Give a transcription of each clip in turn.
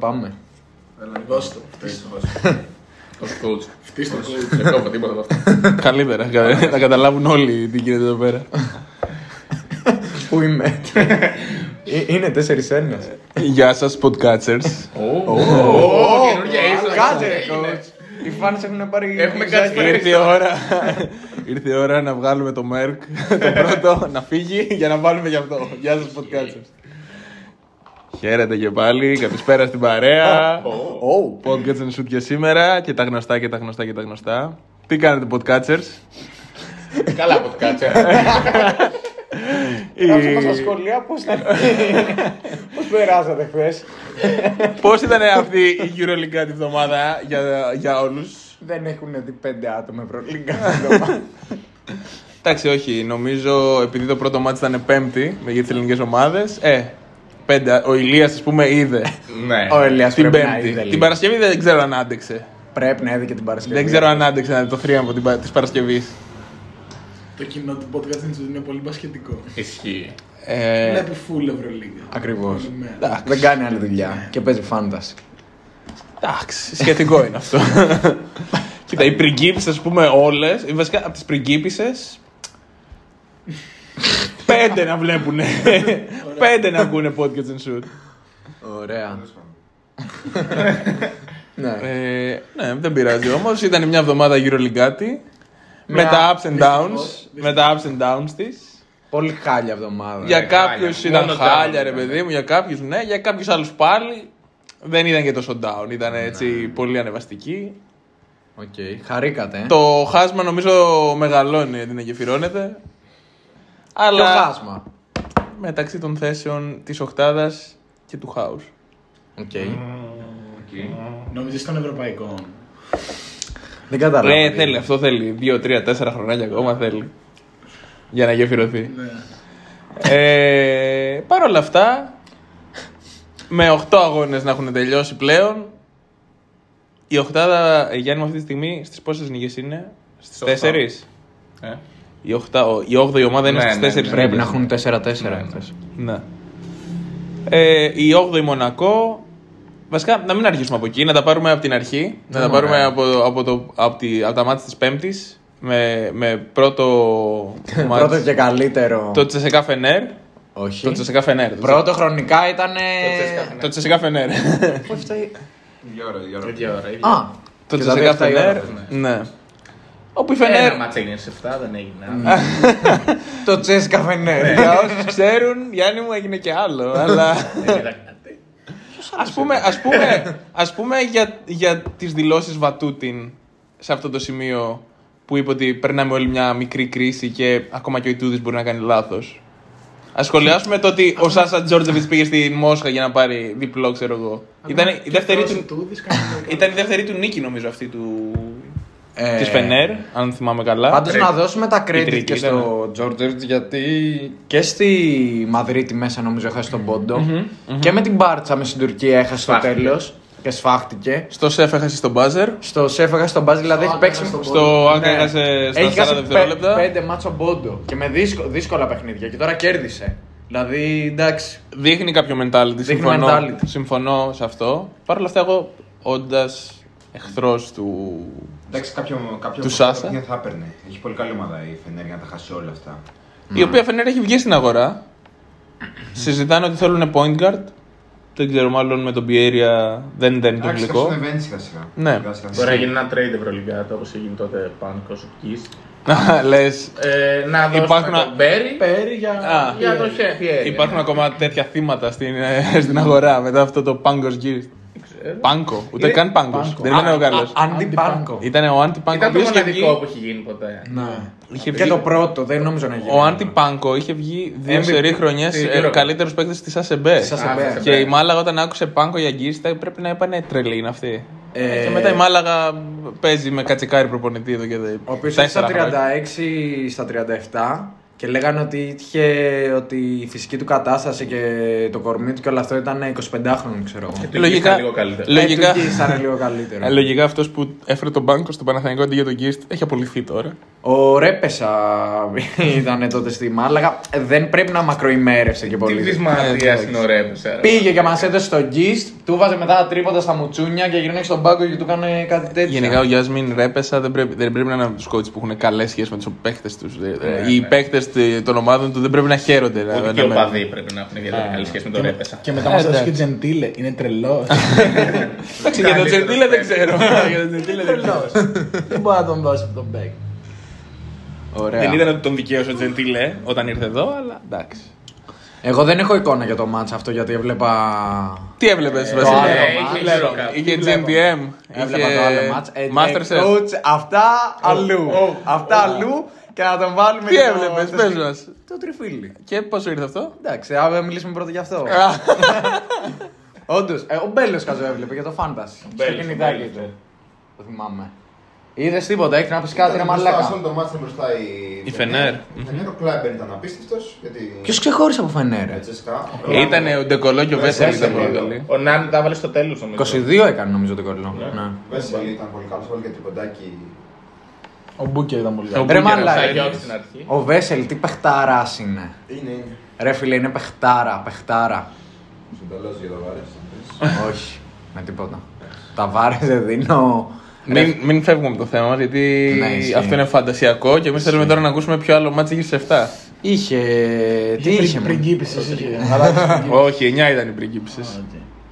Πάμε. Δώσ' το. Ως coach. Φτύς το coach. Δεν κόβω τίποτα από αυτό. Καλύτερα, κα- να καταλάβουν όλοι τι γίνεται εδώ πέρα. Πού είμαι; Ε, Είναι τέσσερις ένα. Γεια σας, podcatchers. Ω, καινούργια ίσως. Κάτσε, ρε, Είναι. coach. Οι fans έχουν πάρει. Έχουμε κάτι ζάχη. Ήρθε η ώρα, ήρθε η ώρα να βγάλουμε το Merck, το πρώτο, να φύγει για να βάλουμε γι' αυτό. Γεια σας podcasters. Χαίρετε και πάλι, καλησπέρα στην παρέα. Ω, Podcast and shoot και σήμερα και τα γνωστά και τα γνωστά και τα γνωστά. Τι κάνετε podcasters. Καλά από το κάτσε. Γράψτε μας στα σχόλια πώς ήταν. Πώς περάσατε χθες. Πώς ήταν αυτή η EuroLeague τη εβδομάδα για, για όλους; Δεν έχουν δει πέντε άτομα ευρωλίγκα. Εντάξει, όχι. Νομίζω επειδή το πρώτο μάτι ήταν πέμπτη με για τις ελληνικές ομάδες. Ε, πέντε. Ο Ηλίας, ας πούμε, είδε Ναι. Ο Ελίας την πρέπει να πέμπτη. είδε Την λίγο. Παρασκευή δεν ξέρω αν άντεξε. Πρέπει να είδε και την Παρασκευή. Δεν ξέρω αν άντεξε να δει το θρίαμβο της Παρασκευής. Το κοινό του podcast είναι πολύ μπασχετικό. Ισχύει. Ε, Βλέπει full Ευρωλίγα. Ακριβώς. Όλη μέρα. εντάξει. Δεν κάνει άλλη δουλειά και παίζει φάνταση. Εντάξει, σχετικό είναι αυτό. Κοίτα, οι πριγκίπισες, ας πούμε, όλες. Βασικά από τις πριγκίπισες. Πέντε να βλέπουν. πέντε να ακούνε podcast and shoot. Ωραία. Ναι. Ε, ναι, δεν πειράζει όμως. Ήταν μια εβδομάδα Ευρωλιγκάτη. Με Μια- τα ups and downs. δυστυχώς, Με τα ups and downs της. Πολύ χάλια εβδομάδα. Για Ε, κάποιους χάλια. ήταν Μόνο χάλια, down ρε ήταν. παιδί μου. Για κάποιους ναι. Για κάποιους άλλους πάλι δεν ήταν και τόσο down. Ήταν έτσι πολύ ανεβαστική. Οκ. Χαρήκατε. ε. Το χάσμα νομίζω μεγαλώνει αντί να γεφυρώνεται. Ποιο Αλλά χάσμα. μεταξύ των θέσεων της οχτάδας και του χάους. Οκ. Νομίζω στον Ευρωπαϊκό; Δεν κατάλαβα. Ρε, θέλει, αυτό θέλει. Δύο, τρία, τέσσερα χρονάκια ακόμα θέλει. Για να γεφυρωθεί. Ναι. Ε, Παρ' όλα αυτά, με 8 αγώνες να έχουν τελειώσει πλέον, η Οχτάδα, ε, Γιάννη μου αυτή τη στιγμή, στις πόσες νίκες είναι, στις Στις 4. Ε. Η, οχτά, ο- η 8η ομάδα είναι Ναι, στις ναι, 4 ναι. Πρέπει να έχουν 4-4. Ναι, εχθές. Ναι. Ε, η 8η Μονακό. Βασικά, να μην αρχίσουμε από εκεί, να τα πάρουμε από την αρχή. να τα ωραία. πάρουμε από, από, το, από, τη, από τα μάτια της Πέμπτης. Με, με πρώτο. μάτς, Πρώτο και καλύτερο. Το Τσεσεκά Φενέρ. Όχι. Το Τσεσεκά Φενέρ. το Πρώτο χρονικά ήταν. Το Τσεσεκά Φενέρ. Πού φταίει. Δύο ώρα, δύο ώρα. Δύο ώρα. Α, Το και τα Τσεσεκά δύο αυτά η ώρα. Φενέρ. Ναι. Όπου η Φενέρ. Ένα μάτσα έγινε σε 7, δεν έγινε. Το Τσέσκα Φενέρ. Για όσους ξέρουν, Γιάννη μου έγινε και άλλο. αλλά. Ας πούμε, ας πούμε, ας πούμε για, για τις δηλώσεις Βατούτιν σε αυτό το σημείο που είπε ότι περνάμε όλη μια μικρή κρίση και ακόμα και ο Ιτούδης μπορεί να κάνει λάθος. Ας σχολιάσουμε το ότι ο Σάσα Τζόρτζεβιτς πήγε στη Μόσχα για να πάρει διπλό, ξέρω εγώ. Ήταν η δεύτερη του, Τούδης κάνει το ήταν η δεύτερη του νίκη νομίζω αυτή του... Ε, της Φενέρ, αν θυμάμαι καλά. Πάντως να δώσουμε τα Η credit τρίτη και ήταν. στο Τζόρτζερτ γιατί και στη Μαδρίτη μέσα νομίζω έχασε τον ποντο Και με την Μπάρτσα με στην Τουρκία έχασε στο Σφάχτηκε. τέλος και σφάχτηκε. Στο σεφ έχασε στον μπάζερ. Στο Σεφ έχασε τον Μπάζ, δηλαδή έχει Άκα παίξει. στον Στο Άκα Ναι. έχασε στα Έχει 40 χάσει δευτερόλεπτα. πέ- πέντε μάτσο πόντο και με δύσκο- δύσκολα παιχνίδια και τώρα κέρδισε. Δηλαδή εντάξει. Δείχνει κάποιο mentality. Δείχνει συμφωνώ, mentality. συμφωνώ σε αυτό. Παρ' όλα αυτά, εγώ όντας εχθρός του. Εντάξει, κάποιο, κάποιο Του ποσό Σάσα. παιχνίδια θα έπαιρνε. Έχει πολύ καλή ομάδα η Φενέρ για να τα χάσει όλα αυτά. Η οποία φαίνεται έχει βγει στην αγορά. Συζητάνε ότι θέλουν point guard. Δεν ξέρω, μάλλον με τον Πιέρια δεν δεν είναι το Εντάξει, γλυκό. θα ανεβαίνει σιγά σιγά. Ναι. Σιγά σιγά. Μπορεί να γίνει ένα trade Ευρωλυγκάτο όπως έγινε τότε πάνω Κοσουκή. Λες. Ε, να δώσουμε Υπάρχουν α- τον Μπέρι Πέρι για. Α. για το χέρι. Υπάρχουν ακόμα τέτοια θύματα στην, ε, στην αγορά μετά αυτό το Πάγκο Gears. Πάνκο. Ούτε Είναι- καν Πάγκο. Πάγκο. Δεν ήταν ο καλό. Αντιπάνκο. Ήταν ο Αντιπάνκο. Ήταν ο το οποίος είχε μοναδικό βγει- που έχει γίνει ποτέ. Ναι. είχε Και βγει- το πρώτο, δεν νομίζω να γίνει. Ο Αντιπάνκο είχε βγει δύο MVP. σερή χρονιές Στη Euro. καλύτερου παίκτε της ΑΣΕΜΠΕ. Της ASB. Α, Και η Μάλαγα όταν άκουσε Πάνκο για Gears πρέπει να είπανε τρελή είναι αυτή. Ε, Και μετά η Μάλαγα παίζει με κατσικάρι προπονητή εδώ και Ο οποίος τέσσερα στα χρόνια. 36 στα 37 και λέγανε ότι είχε ότι η φυσική του κατάσταση και το κορμί του και όλο αυτό ήταν 25χρονο, ξέρω εγώ. Του Λογικά- ήσταν λίγο καλύτερο. Λογικά- Ε, του εκεί ήταν λίγο καλύτερο. Ε, Λογικά αυτός που έφερε τον Πάνκο στο Παναθανικό αντί για τον Gears έχει απολυθεί τώρα. Ο Ρέπεσα ήταν τότε στη Μάλαγα. Ε, Δεν πρέπει να μακροημέρευσε και Τι πολύ. δυσματία Ε, είναι ο Ρέπες, ε. Πήγε και μας έδωσε τον Γκιστ, του 'βαζε μετά τρίποντα στα μουτσούνια και γυρνάει στον πάγκο και του έκανε κάτι τέτοιο. Γενικά ο Γιάσμιν Ρέπεσα δεν πρέπει, δεν πρέπει να είναι από τους coaches που έχουν καλές σχέσεις με τους παίχτες τους. Ναι, Οι ναι. παίχτες των ομάδων του δεν πρέπει να χαίρονται. να- Ούτε να και οι μένουν. οπαδοί πρέπει να έχουν ιδιαίτερα καλή σχέση με τον Ρέπεσα. Και μετά μας έδωσε εντάξει. και Τζεντήλε. Είναι τρελός. Εντάξει, για τον Καλύτερο Τζεντίλε δεν παίκτη. ξέρω. Για τον Τζεντίλε δεν ξέρω. Δεν μπορεί να τον δώσει από τον Μπέκ. Ωραία. Δεν ήταν ότι τον δικαίωσε ο Τζεντίλε όταν ήρθε εδώ, αλλά εντάξει. Εγώ δεν έχω εικόνα για το μάτς αυτό γιατί έβλεπα. Τι έβλεπες, άλλο Βασίλη; μάτς. είχε Eurocup. Είχε GMTM. Έβλεπα το άλλο μάτς. Ε, Masterchef. ε, coach, αυτά αλλού. oh, Αυτά αλλού και να τον βάλουμε. Τι και το- έβλεπες, το- πες μας. Το τριφύλι. Και πόσο ήρθε αυτό; Εντάξει, άμα μιλήσουμε πρώτα για αυτό. Όντως, ο Μπέλο καζό έβλεπε για το Fantasy. Στο Μπέλος, κινητάκι Μπέλος, του. ναι. Το θυμάμαι. Είδες τίποτα, έχει να πεις κάτι, ρε Σε μαλάκα. αυτό το μάτι μπροστά η. Η Φενέρ. Η Φενέρ, ο Κλάιμπερ ήταν απίστευτος. Γιατί. Ποιος ξεχώρισε από Φενέρε. Η Τσέσκα. Ήταν ο Ντεκολό και ο Βέσελ ήταν πολύ καλοί. Ο Νάν τα βάλε στο τέλος νομίζω. 22 έκανε νομίζω το κολλό. Ναι. Βέσελ ήταν πολύ καλός. Βάλει και τριποντάκι. Ο Μπούκερ ήταν πολύ Ο καλός. Ρε Μπούκερ, μαλάκα. Σαν γιώτη στην αρχή. Ο Βέσελ τι παιχτάρας είναι. Είναι, είναι. Ρε φίλε, είναι παιχτάρα, παιχτάρα. Συνταλώ για το βάρες. Όχι, με τίποτα. Τα βάρες δεν δίνω. Μην, μην φεύγουμε από το θέμα μα γιατί Ναι, ισχύει. αυτό είναι φαντασιακό και εμείς θέλουμε τώρα να ακούσουμε ποιο άλλο μάτι είχε σε 7. Είχε. Τι είχε, Πριν με. κύπησε. Αλλά δεν είχε Όχι, 9 ήταν οι πριγκίπισε.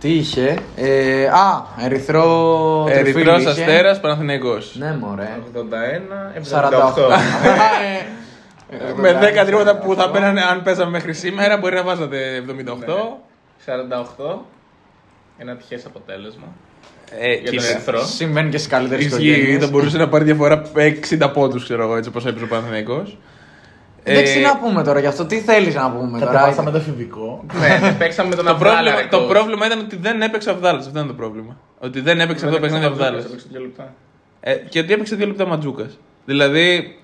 Τι είχε; Ε, α, ερυθρό. τριφύλι Ερυθρός είχε. Αστέρας Παναθηναϊκός. Ναι, μωρέ. 81, 48. 78. Ε, Με 10 τρίποτα που θα μπαίνανε αν παίζαμε μέχρι σήμερα μπορεί να βάζατε 78. 48. Ένα τυχές αποτέλεσμα. Ε, Για τον κοίτα, Ερυθρό. Συμβαίνει και στις καλύτερες Ισχύει, θα μπορούσε να πάρει διαφορά 60 πόντους, ξέρω εγώ, έτσι όπως έπαιζε ο Παναθηναϊκός. Εντάξει, τι Ε, να πούμε τώρα γι' αυτό, τι θέλεις να πούμε τώρα. Κατεβάσαμε το εφηβικό. Ναι, παίξαμε με τον Το πρόβλημα, Αβδάλα. το πρόβλημα ήταν ότι δεν έπαιξε ο Αυδάλα. Αυτό ήταν το πρόβλημα. Ότι δεν έπαιξε αυτό το παιχνίδι ο Αυδάλα. Ε, και ότι έπαιξε δύο λεπτά Ματζούκας. Δηλαδή,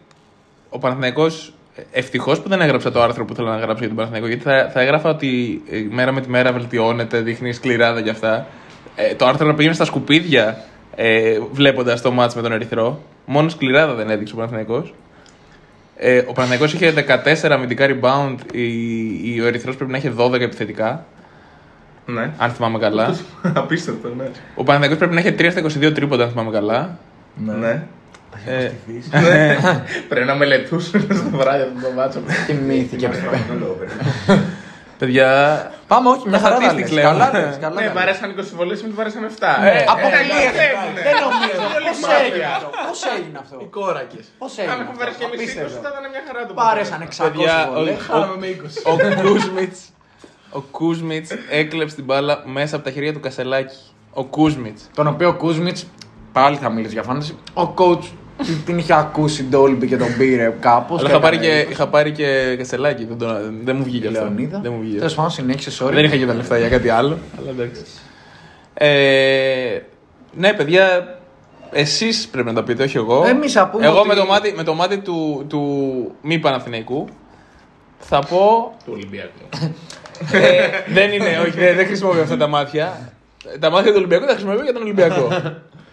ο Παναθηναϊκός ευτυχώς που δεν έγραψα το άρθρο που ήθελα να γράψω για τον Παναθηναϊκό, γιατί θα, θα έγραφα ότι ε, μέρα με τη μέρα βελτιώνεται, δείχνει σκληράδα και αυτά. Ε, το άρθρο να πήγαινε στα σκουπίδια ε, βλέποντας το μάτς με τον Ερυθρό. Μόνο σκληράδα δεν έδειξε ο Παναθηναϊκός. Ε, ο Παναθηναϊκός είχε 14 αμυντικά rebound, η, η, ο Ερυθρός πρέπει να είχε 12 επιθετικά, Ναι. αν θυμάμαι καλά. Απίστευτο, ναι. Ο Παναθηναϊκός πρέπει να είχε 3 στα 22 τρίποτα, αν θυμάμαι καλά. Ναι. Ε, Πρέπει να μελετούσουν στο βράδυ αυτό το μάτσο. Θυμήθηκε. παιδιά, Πάμε, όχι, μια χαρά τα Statistics λες. λέω. Καλά λες, καλά Ναι, τα λες. βαρέσαν 20 βολές, μην βαρέσαν 7. Αποκλείεται. Δεν νομίζω. Πώς έγινε αυτό. Πώς έγινε αυτό. Κόρακε. Πώς Αν έγινε έχω βαρέσει και αυτό. εμείς 20, Απίστευτο. θα ήταν μια χαρά το Πάρεσαν 600 παιδιά, ο, βολές. Χάναμε με 20. ο, ο Κούσμιτς ο Κούσμιτς έκλεψε την μπάλα μέσα από τα χέρια του Κασελάκη. Ο Κούσμιτς. Τον οποίο ο Κούσμιτς, πάλι θα μιλήσει για φάνταση, ο coach την είχε ακούσει Ντόλμπι και τον πήρε κάπως. Αλλά και είχα πάρει, έκανε και, είχα πάρει και Κασελάκη. Δεν, τον- δεν μου βγήκε αυτό. Λεωνίδα. Δεν μου βγήκε. Τέλος πάντων, συνέχισε, sorry. Δεν είχα και τα λεφτά για κάτι άλλο. Αλλά εντάξει. Ε, ναι, παιδιά, εσείς πρέπει να τα πείτε, όχι εγώ. Εμείς θα πούμε Εγώ ότι- με το μάτι, με το μάτι του, του μη Παναθηναϊκού θα πω. Του Ολυμπιακού. ε, δεν είναι, όχι, δεν, δεν χρησιμοποιώ αυτά τα μάτια. Τα μάτια του Ολυμπιακού τα χρησιμοποιώ για τον Ολυμπιακό.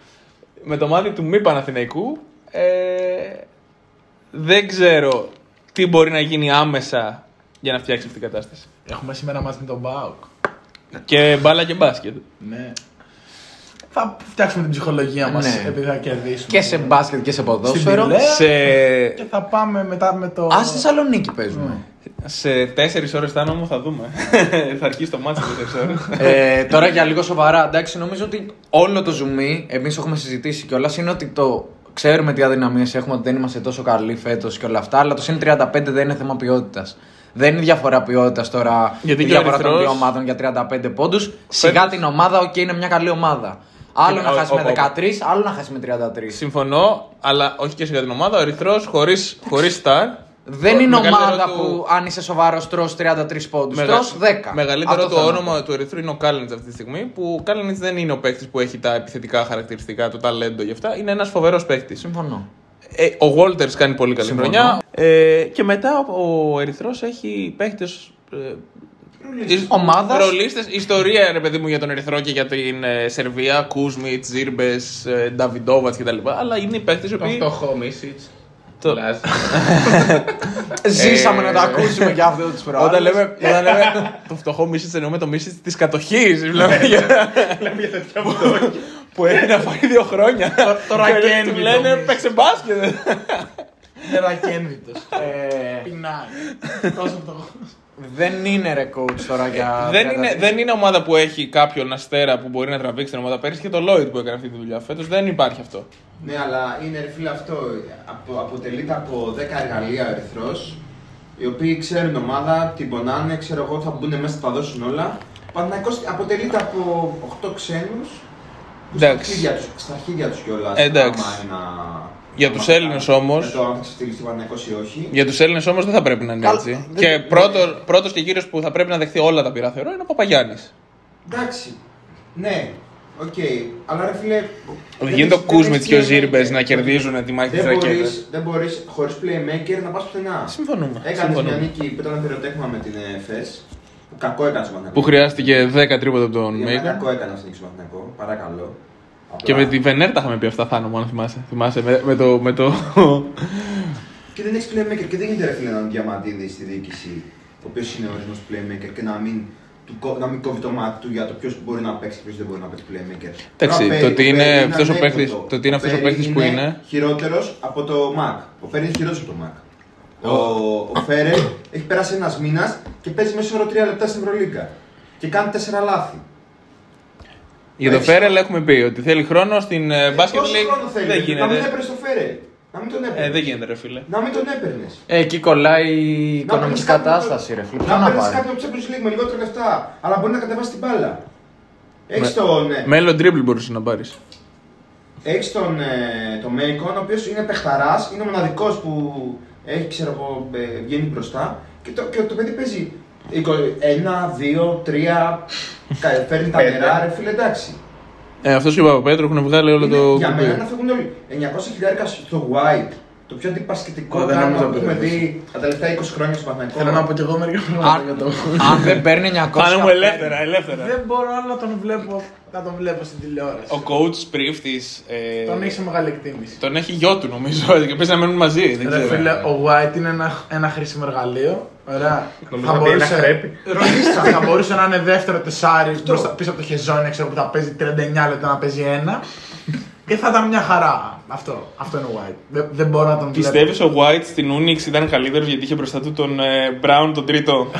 με το μάτι του μη Παναθηναϊκού ε, δεν ξέρω τι μπορεί να γίνει άμεσα για να φτιάξει αυτή την κατάσταση. Έχουμε σήμερα μαζί με τον Μπάουκ. Και μπάλα και μπάσκετ. Ναι. Θα φτιάξουμε την ψυχολογία μας Ναι. επειδή θα κερδίσουμε. Και σε μπάσκετ και σε Στην ποδόσφαιρο. Πηλαία Σε, Και θα πάμε μετά με το. Α, στη Θεσσαλονίκη παίζουμε. σε 4 ώρες τάνω μου θα δούμε. θα αρχίσει το μάτσο σε 4 ώρες. ε, τώρα για λίγο σοβαρά, εντάξει, νομίζω ότι όλο το zoom, εμείς έχουμε συζητήσει κιόλας, είναι ότι το ξέρουμε τι αδυναμίες έχουμε, ότι δεν είμαστε τόσο καλοί φέτος και όλα αυτά, αλλά το συν 35 δεν είναι θέμα ποιότητας. Δεν είναι διαφορά ποιότητας τώρα Γιατί η και ο διαφορά των Ερυθρός- δύο ομάδων για 35 πόντους. Σιγά την ομάδα, οκ, είναι μια καλή ομάδα. Άλλο Και- να ο- χάσει ο- με ο- 13, άλλο να χάσει με 33. Συμφωνώ, αλλά όχι και σε για την ομάδα. Ο Ερυθρός χωρίς χωρίς star. Δεν είναι μεγαλύτερο ομάδα του- που αν είσαι σοβαρός τρως 33 πόντους. Μεγα- Τρως 10. Μεγαλύτερο Αυτό το θέλω να όνομα πω. του Ερυθρού είναι ο Κάλινιτς αυτή τη στιγμή. Που ο Κάλινιτς δεν είναι ο παίκτης που έχει τα επιθετικά χαρακτηριστικά, το ταλέντο γι' αυτά. Είναι ένας φοβερός παίκτης. Συμφωνώ. Ε, ο Walters κάνει πολύ καλή Συμφωνώ. χρονιά. Ε, και μετά ο Ερυθρός έχει παίκτες. Ε, Ομάδας. Ρολίστες. Ιστορία, ρε παιδί μου, για τον Ερυθρό και για την ε, Σερβία. Κούσμιτ, Ζήρμπε, ε, Νταβιντόβατ κτλ. Αλλά είναι οι παίκτες οι Το οποίοι. φτωχό Μίσιτ. Το- Ζήσαμε να τα ακούσουμε και αυτό του προάλλε. Όταν λέμε, όταν λέμε το φτωχό Μίσιτ, εννοούμε το Μίσιτ της κατοχής. Μιλάμε για. που έχει να φάει δύο χρόνια. τώρα Και καίνε του το λένε Μίσιτ. παίξε μπάσκετ. Είναι ρακένδυτο. Ε, Πεινάει. Τόσο φτωχός. Δεν είναι ρε coach τώρα για. δεν, 33. είναι, δεν είναι ομάδα που έχει κάποιον αστέρα που μπορεί να τραβήξει την ομάδα. Πέρυσι και το Lloyd που έκανε αυτή τη δουλειά. Φέτος δεν υπάρχει αυτό. Ναι, αλλά είναι ρε φίλε αυτό. Απο, αποτελείται από 10 εργαλεία ο Ερυθρός, οι οποίοι ξέρουν ομάδα, την πονάνε, ξέρω εγώ, θα μπουν μέσα, θα δώσουν όλα. Ο Παναθηναϊκός αποτελείται από 8 ξένους, που στα Εντάξει. αρχίδια τους, στα αρχίδια τους κιόλας, Εντάξει. άμα είναι να... Για άμα τους θα- Έλληνες όμως- Για το αν θα ξεφτυλιστεί ο Παναθηναϊκός ή όχι. Για τους Έλληνες όμως δεν θα πρέπει να είναι Καλά, έτσι. δεν- Και πρώτο, πρώτος και κύριος που θα πρέπει να δεχθεί όλα τα πυρά θεωρώ είναι ο Παπαγιάννης. Εντάξει, ναι, οκ, αλλά ρε φίλε... Δεν γίνεται ο έχεις- Κούσμιτ έχεις και ο playmaker. Ζίρμπες να κερδίζουν τη μάχη της Δεν ρακέτας. μπορείς, δεν μπορείς χωρίς playmaker να πας πουθενά. Συμφωνούμε. Έκανες μια συμφωνούμε. νίκη που ήταν πυροτέχνημα με την ΕΦΕΣ. Που κακό έκανες στο Παναθηναϊκός. Που χρειάστηκε 10 τρίποτα από τον Για μένα Μέικα. κακό έκανες αυτή η νίκη στο Παναθηναϊκός. Παρακαλώ. Και Απλά. με τη Βενέρ τα είχαμε πει αυτά, Θάνο, αν θυμάσαι. Θυμάσαι με, με το. Με το... Και δεν έχεις playmaker και δεν γίνεται ρε φίλε έναν διαμαντίδη στη διοίκηση, ο οποίος είναι ορισμός playmaker και να μην, του, κο- να μην κόβει το μάτι του για το ποιος μπορεί να παίξει και ποιος δεν μπορεί να παίξει playmaker. Εντάξει, Τώρα, το ο ότι Πέρι- είναι ο Πέρι αυτός ο ανέκδοτο. παίκτης- το ότι είναι αυτός ο Πέρι παίκτης που είναι. χειρότερος από το Mac. Ο Πέρι είναι χειρότερος από το Mac. Ο, ο Φέρε έχει περάσει ένας μήνας και παίζει μέσα όρο 3 λεπτά στην Ευρωλίγκα. Και κάνει 4 λάθη. Για το Έτσι. Φέρελ έχουμε πει ότι θέλει χρόνο στην ε, Basket Πόσο χρόνο League. θέλει, Δεν Να μην γίνεται. έπαιρνε το Φέρε. Να μην τον έπαιρνες. Ε, δεν γίνεται, ρε φίλε. Να μην τον έπαιρνες. Ε, εκεί κολλάει η οικονομική κατάσταση, ρε φίλε. Ποιο να παίρνεις πάρει; κάποιον από Champions League με λιγότερα λεφτά, αλλά μπορεί να κατεβάσει την μπάλα. Έχεις Με- τον, ε, Μέλλον dribble μπορούσε να πάρεις. έχεις τον, ε, τον Μέικον, ο οποίος είναι παιχταράς, είναι ο μοναδικός που έχει, ξέρω εγώ, ε, βγαίνει μπροστά και το, και το παιδί παίζει εικο- ένα, δύο, τρία, κα- φέρνει τα νερά, ρε φίλε, εντάξει. Ε, αυτός και ο Παπαπέτρου έχουν βγάλει όλο Είναι- το. για κουμπί. μένα να φεύγουν όλοι. 900 χιλιάρικα στο White. Το πιο αντιπασχετικό Εγώ δεν πράγμα νομίζω που ότι έχουμε είναι δει τα τελευταία 20 χρόνια στο Παναγενικό. Θέλω να πω κι εγώ μερικά πράγματα για το. Αν δεν παίρνει 900. Κάνε μου ελεύθερα, ελεύθερα. Δεν μπορώ άλλο να τον βλέπω, να τον βλέπω στην τηλεόραση. Ο coach Πρίφτης. Ε, Τον έχει σε μεγάλη εκτίμηση. τον έχει γιο του νομίζω και παίζει να μένουν μαζί. Δεν Ρε ξέρω. φίλε, ο White είναι ένα, ένα χρήσιμο εργαλείο. Ωραία. Νομίζω ότι είναι ένα χρέπι. Ρωτήστε, θα μπορούσε να είναι δεύτερο τεσάρι μπροστά, πίσω από το χεζόνι, ξέρω που θα παίζει 39 λεπτά να παίζει ένα. Και θα ήταν μια χαρά. Αυτό, αυτό είναι ο White. Δεν, δεν μπορώ να τον βλέπω. Πιστεύεις ο White στην Unix ήταν καλύτερος γιατί είχε μπροστά του τον ε, Brown τον τρίτο.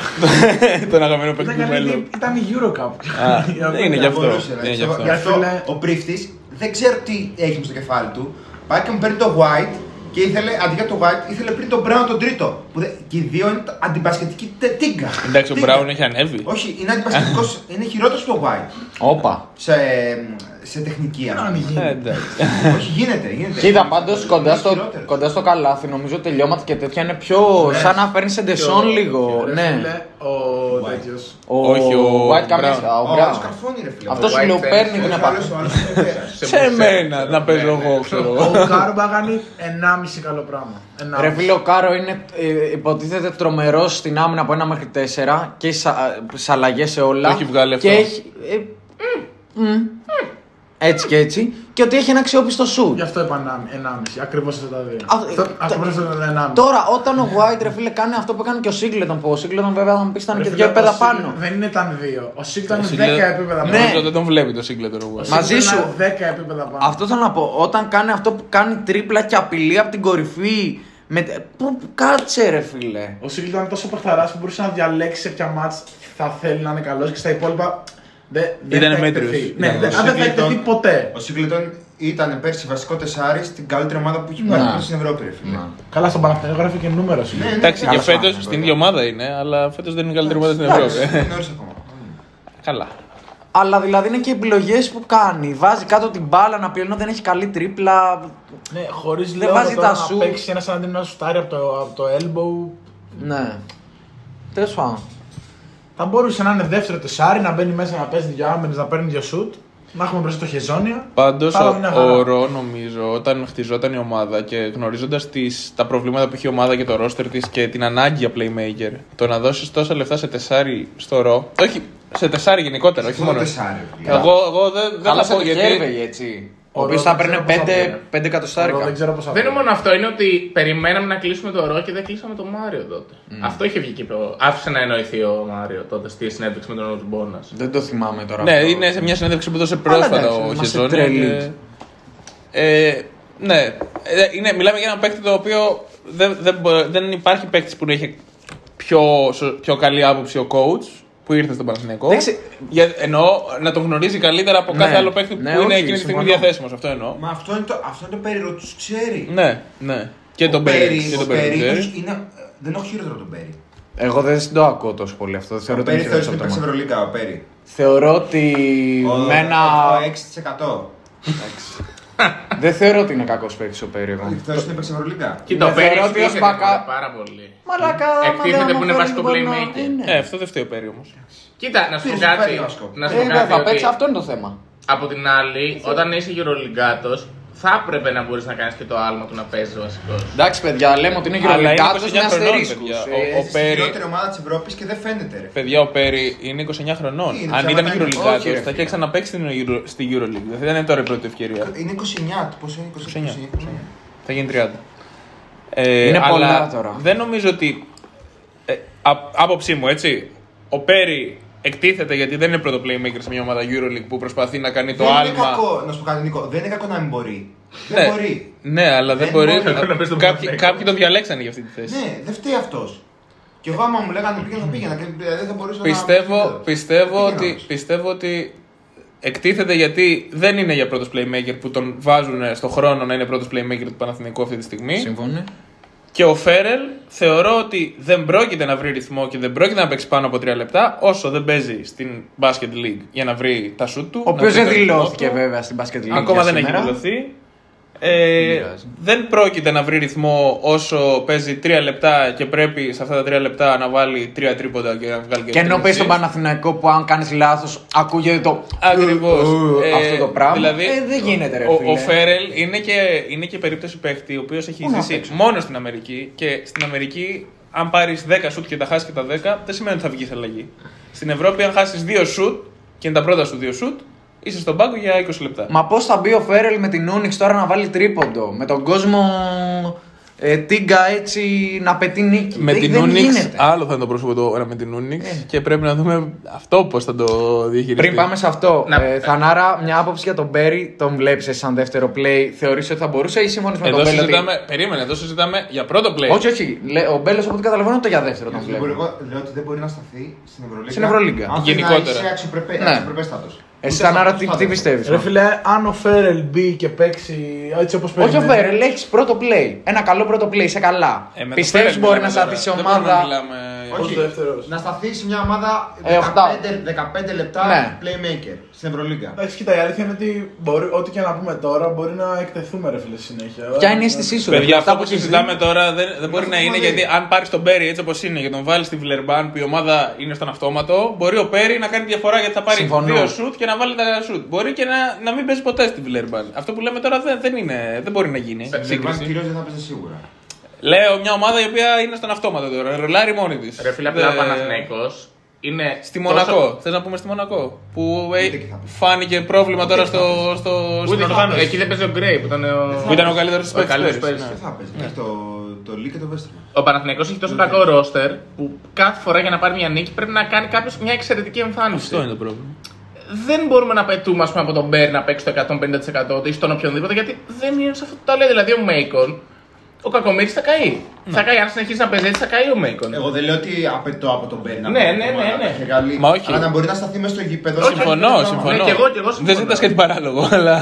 τον αγαπημένο παίκτη Ήταν του καλή, μέλλον. ήταν η Eurocup. Α, δεν είναι γι' αυτό. Μπορούσε, Δεν είναι γι' ρε. αυτό. Γι' αυτό Φίλε- ο πρίφτης δεν ξέρω τι έχει στο κεφάλι του. Πάει και μου παίρνει το white και ήθελε, αντί για το white, ήθελε πριν τον brown τον τρίτο. Που δε, και οι δύο είναι αντιπασχετική τε- τίγκα. Εντάξει, ο Τίγκα. Brown έχει ανέβει. Όχι, είναι αντιπασχετικό, είναι χειρότερος από το white. Όπα. Σε, σε τεχνική Αν αν γίνει. Ε, εντάξει. Όχι, γίνεται, γίνεται. Κοίτα, πάντως κοντά, Είναι στο, χειρότερος. κοντά στο καλάθι, νομίζω τελειώματα και τέτοια είναι πιο. Ναι. σαν να παίρνει σε ντεσόν Και ο- λίγο. ρε Ναι. φίλε, Ο τέτοιος. Ο, Όχι, ο White καμία Brown. σχέση. Ο Ο άλλος Brown. καρφώνει ρε φίλε. Αυτός Ο σου White λέω φαίνεται. παίρνει την άλλος- επαφή. ο άλλος είναι πέρας. Σε μένα να παίζω εγώ, ξέρω Ο εγώ. Κάρμπα κάνει 1,5 καλό πράγμα. 1,5. Ρε φίλε, ο Κάρο είναι ε, υποτίθεται τρομερός στην άμυνα από 1 μέχρι 4 και στι αλλαγές σε όλα. Το έχει βγάλει και αυτό. έχει. ε, μ, μ, έτσι και έτσι. Και ότι έχει ένα αξιόπιστο σου. Γι' αυτό είπα 1,5. Ακριβώς αυτά τα δύο. Αυτό- Αυτό τα- ακριβώ αυτά τα 1,5. Τώρα, όταν ο White ρε φίλε κάνει αυτό που έκανε και ο Σίγκλετον, που ο Σίγκλετον βέβαια θα μου πεις ήταν Ρε και φίλε, δύο ο επίπεδα Σίγκλετον πάνω. Δεν είναι ήταν δύο. Ο Σίγκλ ήταν Ο 10 Σίγκλετον- επίπεδα Ναι. πάνω. Νομίζω δεν τον βλέπει το Σίγκλετον ο White. Μαζί Σίγκλ σου. ήταν 10 επίπεδα πάνω. Αυτό θέλω να πω. Όταν κάνει αυτό που κάνει τρίπλα και απειλεί από την κορυφή. Με... Πού, πού κάτσε ρε φίλε. Ο Σίγκλ ήταν τόσο παιχταρά που μπορούσε να διαλέξει σε ποια μάτς θα θέλει να είναι καλός και στα υπόλοιπα. Δε- δεν Ήτανε θα μέτριος. εκτεθεί. Ναι, Ήταν δεν- ο αν δεν θα Σίγκλετον- εκτεθεί ποτέ. Ο Σίγκλετον ήταν πέρσι βασικό τεσάρι στην καλύτερη ομάδα που έχει Ναι. πάρει στην Ευρώπη, ρε φίλε. Καλά, στον Παναθηναϊκό γράφει και νούμερο σου. Ναι, ναι, Εντάξει, και καλά, φέτος σπάνε, στην βέβαια. ίδια ομάδα είναι, αλλά φέτος δεν είναι η καλύτερη ομάδα στην Εντάξει, Ευρώπη. είναι νωρίς ακόμα. Καλά. Αλλά δηλαδή είναι και οι επιλογές που κάνει. Βάζει κάτω την μπάλα να πει ενώ δεν έχει καλή τρίπλα. Ναι, χωρίς Δεν λέω βάζει τώρα τα να σου. παίξει ένας σαν να σουτάρει από το, από το elbow. Ναι. Τέλος πάντων. Θα μπορούσε να είναι δεύτερο τεσάρι, να μπαίνει μέσα να παίζει δύο άμυνες, να παίρνει δύο σουτ. Να έχουμε μπροστά το χεζόνια. Πάντως Θα ήταν μια χαρά. ο Ρο νομίζω όταν χτιζόταν η ομάδα και γνωρίζοντας τα προβλήματα που έχει η ομάδα και το ρόστερ της και την ανάγκη για playmaker, το να δώσεις τόσα λεφτά σε τεσάρι στο Ρο. Όχι, σε τεσάρι γενικότερα, όχι Αυτό μόνο. τεσάρι, ρε φίλε. Εγώ, εγώ δεν, δεν Καλά θα πω σε γιατί. Χέρβεγ έτσι. Ο Ο οποίος Ρο θα δεν παίρνει ξέρω πώς θα 5 βγαίνει. πέντε Εγώ εκατοστάρικα. δεν ξέρω πώς θα Δεν είναι βγει. μόνο αυτό, είναι ότι περιμέναμε να κλείσουμε το ρο και δεν κλείσαμε το Μάριο τότε. Αυτό είχε βγει και είπε- άφησε να εννοηθεί ο Μάριο τότε στη συνέντευξη με τον Ορμπόνα. Δεν το θυμάμαι τώρα. Ναι, αυτό. είναι σε μια συνέντευξη που δώσε πρόσφατα εντάξει, ο είμαστε Χεζόνια. τρελοί. και- Ε, ναι, Ε, είναι, μιλάμε για ένα παίκτη το οποίο δεν, δεν, μπο- δεν υπάρχει παίκτης που να έχει πιο, σο- πιο καλή άποψη ο coach που ήρθε στον Παναθηναϊκό. Εντάξει. Για, εννοώ να τον γνωρίζει καλύτερα από κάθε Ναι. άλλο παίκτη Ναι, που είναι όχι, εκείνη τη στιγμή συμφωνώ. διαθέσιμος. Αυτό εννοώ. Μα αυτό είναι το, αυτό είναι το περίεργο, του ξέρει. Ναι, ναι. Και τον Ο Πέρι. Πέρι- Και ο τον Πέρι. Πέρι ξέρεις. είναι- είναι- Δεν έχω χειρότερο τον Πέρι. Εγώ δεν το ακούω τόσο πολύ αυτό. Θεωρώ Ο ότι είναι Πέρι θεωρείς χειρότερο ότι από το παίξει Μάριο. Ευρωλίγκα, ο Πέρι. Θεωρώ ότι Ο- με ένα. ο 6%. Δεν θεωρώ ότι είναι κακός παίκτης ο Πέρι. εγώ. Θεωρείς ότι παίξει Ευρωλίγκα. Κοίτα, Ναι, ο Πέρι θεωρώ ότι ως εκτίθεται μπακα- πάρα πολύ. Μαλάκα, άμα Εκτίθεται δεν που είναι αναφέρει, βασικό μπορεί να- playmaker. Ε, ναι. Ε, αυτό δεν φταίει ο Πέρι όμως. Κοίτα, να σου πω Πήρε κάτι. πάλι βασικό. Να σου Ε, πω ναι, κάτι. θα ότι παίξει, αυτό είναι το θέμα. Από την άλλη, όταν είσαι γερολιγκάτος, θα έπρεπε να μπορείς να κάνεις και το άλμα του να παίζει βασικός. Εντάξει, παιδιά, λέμε ότι είναι Αλλά είναι γεωργικά 29 με χρονών, αστερίσκους. παιδιά. Ε, Ο- Είσαι στην Πέρι- χειρότερη ομάδα της Ευρώπης και δεν φαίνεται, ρε. Παιδιά, ο Πέρι είναι 29 χρονών. Τι είναι, Αν ψέματα ήταν είναι. Euroligato, Όχι, ρε, θα είχε ξαναπέξει στην Euro- στη Euroleague. Δεν θα ήταν τώρα η πρώτη ευκαιρία. Είναι 29, πόσο είναι 29. 29. Θα γίνει 30. Ε, Είναι αλλά πολλά τώρα. Δεν νομίζω ότι. Ε, α- άποψή μου, έτσι. Ο Πέρι εκτίθεται γιατί δεν είναι πρώτο playmaker σε μια ομάδα Euroleague που προσπαθεί να κάνει το Δεν είναι άλμα. κακό, να σου πω κάτι Νίκο, δεν είναι κακό να μην μπορεί. Ναι. Δεν μπορεί. Ναι, αλλά δεν, Δεν μπορεί. μπορεί. να παίζει τον Κάποιοι, Παναθηναϊκό. κάποιοι τον διαλέξανε για αυτή τη θέση. Ναι, δεν φταίει αυτός. Και εγώ άμα μου λέγανε πήγαινε θα πήγαινα και δεν θα μπορούσα να. Πιστεύω, πιστεύω, Πήγαινα ότι, όμως. πιστεύω ότι εκτίθεται γιατί δεν είναι για πρώτος playmaker που τον βάζουν στο χρόνο να είναι πρώτος playmaker του Παναθηναϊκού αυτή τη στιγμή. Συμφωνεί. Και ο Φέρελ θεωρώ ότι δεν πρόκειται να βρει ρυθμό και δεν πρόκειται να παίξει πάνω από 3 λεπτά όσο δεν παίζει στην Basket League για να βρει τα σουτ του. Ο να οποίος βρει δεν το ρυθμό δηλώθηκε του. βέβαια στην Basket League. Ακόμα για δεν έχει σήμερα. δηλωθεί. Ε, πειράζει. δεν πρόκειται να βρει ρυθμό όσο παίζει 3 λεπτά και πρέπει σε αυτά τα 3 λεπτά να βάλει 3 τρίποντα και να βγάλει και Και ενώ τρεις παίζει στον assists. Παναθηναϊκό που αν κάνεις λάθος ακούγεται το. Ακριβώς. Ε, αυτό το πράγμα. Δηλαδή, Ε, δεν γίνεται, ρε ο, φίλε. ο Φέρελ είναι και, είναι και περίπτωση παίχτη ο οποίος έχει Πού να ζήσει παίξει. μόνο στην Αμερική και στην Αμερική, αν πάρεις 10 σουτ και τα χάσεις και τα 10, δεν σημαίνει ότι θα βγει αλλαγή. Στην Ευρώπη, αν χάσεις 2 σουτ και είναι τα πρώτα σου 2 σουτ, είσαι στον πάγκο για 20 λεπτά. Μα πώς θα μπει ο Φέρελ με την Ούνιξ τώρα να βάλει τρίποντο; Με τον κόσμο ε, τίγκα έτσι να πετύχει νίκη. Με δεν, την δεν Unix, γίνεται. άλλο θα είναι το πρόσωπο τώρα με την Unix Ε. και πρέπει να δούμε αυτό πώς θα το διαχειριστεί. Πριν πάμε σε αυτό, Να- ε, Θανάρα, μια άποψη για τον Μπέρι, τον βλέπεις σαν δεύτερο play. Θεωρείς ότι θα μπορούσε ή συμφωνείς με Εδώ τον Μπέλ. ότι- συζητάμε, περίμενε, εδώ συζητάμε για πρώτο play. Όχι, όχι. Λέ- Ο Μπέλο από ό,τι καταλαβαίνω το για δεύτερο τον Δεν μπορεί- βλέπει. Εγώ λέω ότι δεν μπορεί να σταθεί στην Ευρωλίγκα. Στην Ευρωλίγκα. Αν θέλει να Γενικότερα. είσαι αξιοπρεπέ, Ναι. Αξιοπρεπέστατος. Εσύ, Ούτε Θανάρα, στα- τι, στα τι δεύτερα. πιστεύεις. Ρε φίλε, αν ο Φέρελ μπει και παίξει έτσι όπως Όχι παίζει. ο Φέρελ, έχεις πρώτο play. Ένα καλό πρώτο play, είσαι καλά. Ε, με το Πιστεύεις Φέρελ μπορεί να μιλάμε σταθεί σε τώρα. Δεν μπορούμε να ομάδα. μιλάμε- Όχι, Ως δεύτερος. να σταθείς σε μια ομάδα Ε, 15, 15 λεπτά Ναι. playmaker στην Ευρωλίγκα. Εντάξει, κοίτα, η αλήθεια είναι ότι μπορεί, ό,τι και να πούμε τώρα μπορεί να εκτεθούμε ρε φίλε συνέχεια. Ποια είναι η αίσθησή σου, ρε Παιδιά, φίλε, αυτό αυτά που έχεις συζητάμε δει; τώρα δεν, δεν μπορεί Αυτό να που είναι έχουμε γιατί δει. αν πάρεις τον Πέρι έτσι όπως είναι και τον βάλεις στη Βιλερμπάν που η ομάδα είναι στον αυτόματο, μπορεί ο Πέρι να κάνει διαφορά γιατί θα πάρει Συμφωνώ. δύο σουτ και να βάλει τα σουτ. Μπορεί και να, να μην παίζει ποτέ στη Βιλερμπάν. Αυτό που λέμε τώρα δεν, δεν, είναι, δεν μπορεί να γίνει. Στην Ευρωλίγκα Σύγκριση. κυρίως δεν θα παίζει σίγουρα. Λέω μια ομάδα η οποία είναι στον αυτόματο τώρα. Ρολάρει μόνη της. Ρε φίλε, απλά ο Παναθηναϊκός είναι. Στη τόσο- Μονακό. Θες να πούμε στη Μονακό. Που ε, Ούτε εκεί θα πει. φάνηκε πρόβλημα τώρα στο, στο, στην Ούτε οργάνωση. Εκεί δεν παίζει ο Γκρέι που ήταν ο. Που ήταν ο καλύτερος τη Ο καλύτερος παίκτη. παίκτης. Δεν θα παίζει. Έχει το, το Lee και το Βέστρεμα. Ο Παναθηναϊκός έχει τόσο κακό ρόστερ που κάθε φορά για να πάρει μια νίκη πρέπει να κάνει κάποιος μια εξαιρετική εμφάνιση. Αυτό είναι το πρόβλημα. Δεν μπορούμε να πετούμε ας πούμε, από τον Μπέρ να παίξει το 150% ή στον οποιονδήποτε γιατί δεν είναι σε αυτό το ταλέντο. Δηλαδή ο Μέικον, ο Κακομίρης θα καεί. Θα καεί, αν συνεχίσει να παίζει έτσι, θα καεί ο Μέικον. Εγώ δεν λέω ότι απαιτώ από τον Μπέρι να Ναι, μπει ναι, ακόμα ναι, να ναι. παίζει καλή, Μα όχι. Αλλά να μπορεί να σταθεί μέσα στο γήπεδο. Όχι, σε Συμφωνώ, κάτι συμφωνώ. Ναι, και εγώ- και εγώ συμφωνώ. Δεν ζητάς κάτι παράλογο, αλλά.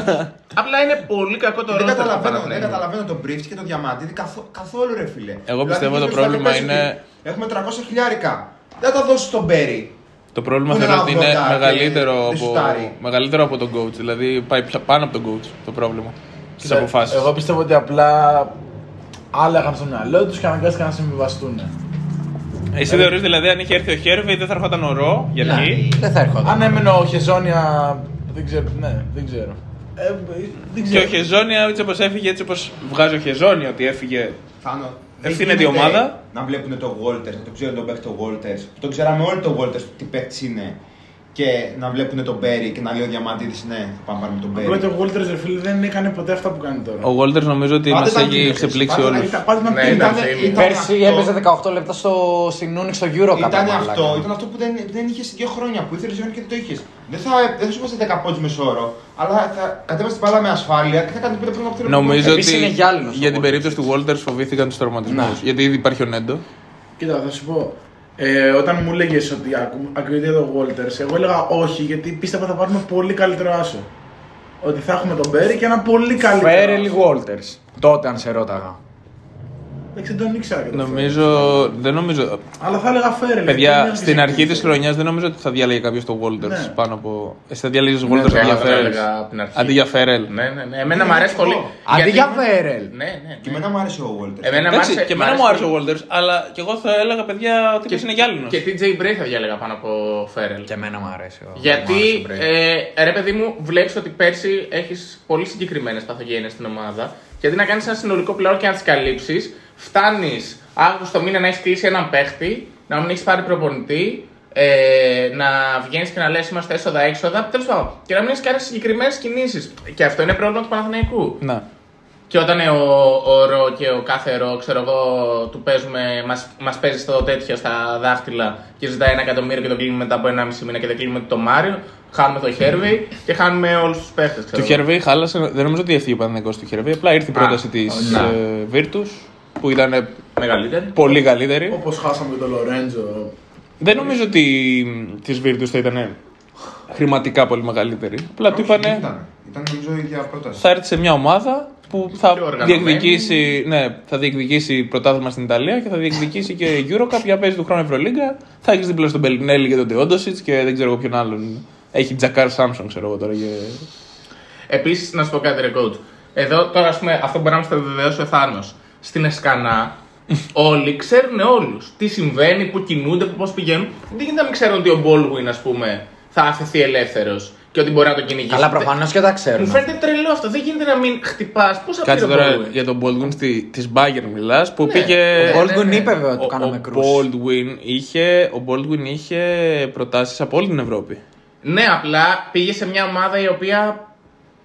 Απλά είναι πολύ κακό το Δεν ρόλο καταλαβαίνω, δεν καταλαβαίνω τον Μπρίφτ και τον Διαμαντίδη καθο- καθόλου ρε φίλε. Εγώ πιστεύω Δηλαδή, το στο πρόβλημα πες είναι- ότι Έχουμε 300 χιλιάρικα. Δεν θα τα δώσει στον Μπέρι. Το πρόβλημα Που είναι θεωρώ ότι είναι 80 και μεγαλύτερο δεν από, σουτάρει. μεγαλύτερο από τον coach. Δηλαδή πάει πια πάνω από τον coach το πρόβλημα. Στις Κοίτα, αποφάσεις. Εγώ πιστεύω ότι απλά άλλα είχαν στο μυαλό τους και αναγκάστηκαν να συμβιβαστούν. Εσύ θεωρείς δηλαδή αν είχε έρθει ο Χέρβι δεν θα ερχόταν ο Ρο για Ναι. αρχή. Δεν θα έρχονταν. Αν έμενε ο Χεζόνια. Δεν ξέρω. Ναι, δεν ξέρω. Ε, δεν Και ξέρω. ο Χεζόνια έτσι όπως έφυγε, έτσι όπως βγάζει ο Χεζόνια ότι έφυγε. Θάνο. Ευθύνεται δεν η γίνεται ομάδα. Να βλέπουν τον Walters, να το ξέρουν τον παίχτη τον Walters. Που τον ξέραμε όλοι τον Walters τι παίχτη είναι. Και να βλέπουν τον Μπέρι και να λέει ο Διαμαντίδης ναι, θα πάμε πάρουμε τον Απλά Μπέρι. το Walters ρε φίλε δεν έκανε ποτέ αυτά που κάνει τώρα. Ο Walters νομίζω ότι Πάντα μας ήταν έχει κίνητρος. ξεπλήξει Πάντα όλους. Ήταν- Πάντα Ναι, ήταν- ήταν Ήταν- φίλοι. ήταν Πέρσι αυτό- έπαιζε 18 λεπτά στο Σινούνι στο Euro Ήταν κατά αυτό, μάλακα. ήταν αυτό που δεν, δεν είχες δύο χρόνια που ήθελες ζωή και δεν το είχες. Δεν θα, δεν θα σου βάζει 10 πόντους μεσόωρο, αλλά θα κατέβασε την μπάλα με ασφάλεια και θα κάνει πέντε πρώτα από την Νομίζω Επίσης ότι είναι γυάλινος ο για την Walters. περίπτωση του Walters φοβήθηκαν τους τραυματισμούς. Ναι. Γιατί ήδη υπάρχει ο Νέντο. Κοίτα, θα σου πω. Ε, όταν μου έλεγε ότι ακου- ακούγεται το Walters, εγώ έλεγα όχι γιατί πίστευα θα πάρουμε πολύ καλύτερο άσο. Ότι θα έχουμε τον Μπέρι και ένα πολύ καλύτερο. Φέρελι άσο. Walters. Τότε αν σε ρώταγα. Εντάξει, δεν τον ήξερα και το Νομίζω. Δεν νομίζω. Φέρελ. Αλλά θα έλεγα Φέρελ. Παιδιά, στην αρχή της χρονιάς δεν νομίζω ότι θα διάλεγε κάποιος το Walters Ναι. πάνω από. Εσύ θα διαλέγει Ναι, Walters αντί ναι, για το Φέρελ. έλεγα από την αρχή. Αντί για Φέρελ. Ναι, ναι, ναι. Εμένα μου αρέσει πολύ. Αντί Γιατί- για Φέρελ. Ναι, ναι. Και ναι. εμένα μου άρεσε ο Walters. Εμένα μ' Εντάξει, άρεσε- και μ' εμένα μου άρεσε πολύ. ο Walters, αλλά και εγώ θα έλεγα παιδιά ότι Και- είναι γυάλινος. Και TJ Bray θα διάλεγα πάνω από Φέρελ. Και εμένα μου αρέσει. ο- μου Γιατί, άρεσε ο Bray. ε, ρε παιδί μου, βλέπεις ότι πέρσι έχεις πολύ συγκεκριμένες παθογένειες στην ομάδα. Και αντί να κάνεις ένα συνολικό πλέον και να τις καλύψεις, φτάνεις Αύγουστο μήνα να έχεις κλείσει έναν παίχτη, να μην έχεις πάρει προπονητή, ε, να βγαίνεις και να λες: Είμαστε έσοδα-έξοδα. Τέλος πάντων, και να μην έχεις κάνει συγκεκριμένες κινήσεις. Και αυτό είναι πρόβλημα του Παναθηναϊκού. Να. Και όταν ε, ο, ο Ρο και ο κάθε Ρο, ξέρω εγώ, του παίζουμε, μας, μας παίζει στο τέτοιο στα δάχτυλα και ζητάει ένα εκατομμύριο και το κλείνουμε μετά από ένα μισή μήνα και δεν κλείνουμε το Μάριο, χάνουμε το Χέρβι και χάνουμε όλους τους παίχτες, ξέρω Του εγώ. Χερβί χάλασε, δεν νομίζω ότι έφυγε ο Παναθηναϊκός του Χερβί. Απλά ήρθε η πρόταση της ναι. Virtus που ήταν Μεγαλύτερη. πολύ καλύτερη. Όπως χάσαμε και τον Λορέντζο. Δεν νομίζω ότι της Virtus θα ήταν χρηματικά πολύ μεγαλύτερη. Απλά του Όχι, είπανε Ήταν, ήταν νομίζω η ίδια πρόταση. θα έρθει σε μια ομάδα που θα Πιο οργανωμένη. διεκδικήσει, ναι, θα διεκδικήσει πρωτάθλημα στην Ιταλία και θα διεκδικήσει και Eurocup για να παίζει του χρόνου Ευρωλίγκα. Θα έχεις δίπλα στον Μπελινέλη και τον Τεόντοσιτς και δεν ξέρω εγώ ποιον άλλον. Έχει Τζακάρ Σάμσον, ξέρω εγώ τώρα. Και... Επίσης, να σου πω κάτι, ρε coach. Εδώ τώρα, ας πούμε, αυτό μπορεί να μας το βεβαιώσει ο Θάνος. Στην Εσκανά, όλοι ξέρουν όλους. Τι συμβαίνει, πού κινούνται, πώς πηγαίνουν. Δεν γίνεται να μην ξέρουν ότι ο Baldwin, ας πούμε, θα αφαιθεί ελεύθερος και ότι μπορεί να τον κυνηγήσει. Καλά, προφανώς και τα Μου ξέρουν. φαίνεται τρελό αυτό. Δεν γίνεται να μην χτυπάς. Πώς θα πει Κάτσε ο τώρα Baldwin; για τον Baldwin στη, της Bayern μιλάς που Ναι, πήγε... Ο Baldwin ναι, ναι. είπε βέβαια ότι Ο, του κάναμε ο κρούση. Baldwin είχε, ο Baldwin είχε προτάσεις από όλη την Ευρώπη. Ναι, απλά πήγε σε μια ομάδα η οποία.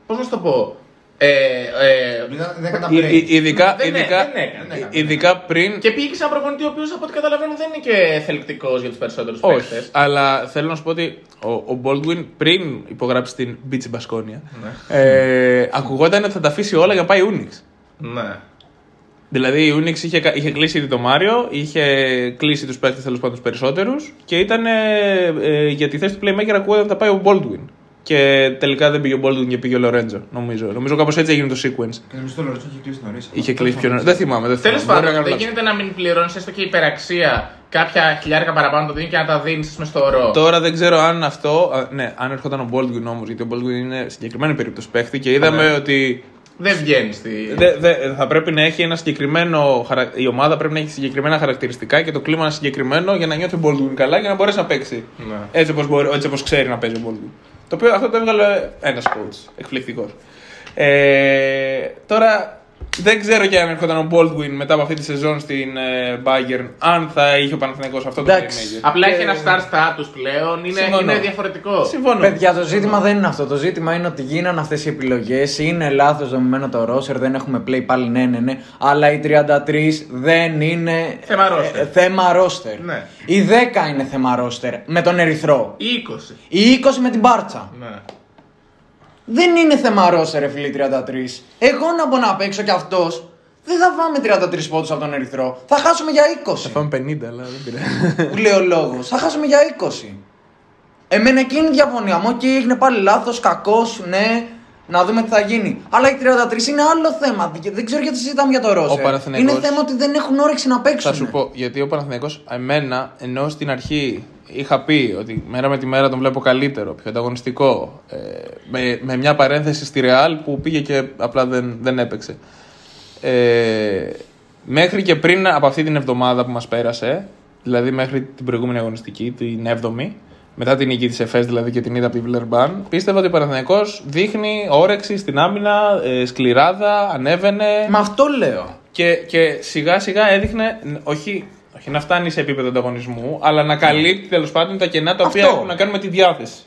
Πώς να σου το πω; Ε, ε, Δεν δεν έκανα Ει- break. ει- ειδικά, Δεν έ- ειδικά, δεν έκανε, δεν έκανε. ειδικά πριν... και πήγε σε ένα προπονητή ο οποίος από ό,τι καταλαβαίνω δεν είναι και θελκτικός για τους περισσότερους Όχι, παίχτε. αλλά θέλω να σου πω ότι ο, ο Baldwin πριν υπογράψει την Beach Baskonia Ναι. ε, ακουγόταν ότι θα τα αφήσει όλα για να πάει Unix. Ναι. Δηλαδή η Unix είχε, κα- είχε κλείσει ήδη το Μάριο, είχε κλείσει τους παίκτες τέλος πάντων τους περισσότερους και ήταν ε, ε, για τη θέση του Playmaker ακούγονταν ότι θα πάει ο Baldwin. Και τελικά δεν πήγε ο Baldwin και πήγε ο Λορέντζο, νομίζω. Νομίζω κάπως έτσι έγινε το sequence. Και νομίζω το Λορέτσο είχε κλείσει νωρίς. Είχε κλείσει πιο νωρί. Δεν θυμάμαι, δεν Τέλος θυμάμαι. Μπορεί να πάντων, κάνω δεν λάθος. γίνεται να μην πληρώνεις έστω και υπεραξία κάποια χιλιάρικα παραπάνω το δίνεις και να τα δίνεις μες στο ρο. Τώρα δεν ξέρω αν αυτό. α, Ναι, αν έρχονταν ο Baldwin όμως, γιατί ο Baldwin είναι συγκεκριμένη περίπτωση παίχτη και είδαμε Ναι. ότι Δεν βγαίνει στη. δε, δε, θα πρέπει να έχει ένα συγκεκριμένο. χαρα- Η ομάδα πρέπει να έχει συγκεκριμένα χαρακτηριστικά και το κλίμα να είναι συγκεκριμένο για να νιώθει ο Baldwin καλά και να μπορέσει να παίξει. Ναι. Έτσι όπως, μπορεί, έτσι όπως ξέρει να παίζει ο Baldwin. Το οποίο αυτό το έβγαλε ένας coach. Εκπληκτικός. Ε, τώρα δεν ξέρω και αν έρχονταν ο Baldwin μετά από αυτή τη σεζόν στην ε, Bayern, αν θα είχε ο Παναθηναϊκός αυτό το Εντάξει. playmaker. Απλά έχει ένα star status πλέον, είναι, Συμφωνώ. είναι διαφορετικό. Συμφωνώ. Παιδιά, το ζήτημα δεν είναι αυτό. Το ζήτημα είναι ότι γίνανε αυτές οι επιλογές. Είναι λάθος δομημένο το ρόσερ. Δεν έχουμε play πάλι, ναι, ναι, ναι. Αλλά οι 33 δεν είναι. Θέμα roster. ε, θέμα ρόστερ. Ναι. Οι 10 είναι θέμα ρόστερ με τον Ερυθρό. Ή 20. Οι 20 με την Μπάρτσα. Ναι. Δεν είναι θέμα ρόστερ, ρε φίλοι 33. Εγώ να μπορώ να παίξω κι αυτός. Δεν θα φάμε 33 πόντους από τον Ερυθρό. Θα χάσουμε για 20. Θα φάμε 50, αλλά δεν πειράζει. που λέει ο λόγος. Θα χάσουμε για 20. Εμένα εκείνη είναι η διαφωνία μου. Και έγινε πάλι λάθος, κακός, ναι. Να δούμε τι θα γίνει. Αλλά οι 33 είναι άλλο θέμα. Και Δεν ξέρω γιατί συζητάμε για το Ρώσερ. Παναθηναϊκός- Είναι θέμα ότι δεν έχουν όρεξη να παίξουν. Θα σου πω, γιατί ο Παναθηναϊκός εμένα, ενώ στην αρχή είχα πει ότι μέρα με τη μέρα τον βλέπω καλύτερο, πιο ανταγωνιστικό, ε, με, με μια παρένθεση στη Ρεάλ που πήγε και απλά δεν, δεν έπαιξε. Ε, μέχρι και πριν από αυτή την εβδομάδα που μας πέρασε, δηλαδή μέχρι την προηγούμενη αγωνιστική, την 7η, μετά την νίκη της ΕΦΕΣ δηλαδή και την είδα από τη Βιλερμπάν, πίστευα ότι ο Παναθηναϊκός δείχνει όρεξη στην άμυνα, ε, σκληράδα, ανέβαινε. Μα αυτό λέω. Και, και σιγά σιγά έδειχνε ν- όχι, όχι να φτάνει σε επίπεδο ανταγωνισμού, αλλά να καλύπτει τέλος πάντων τα κενά τα οποία Αυτό. έχουν να κάνουν με τη διάθεση.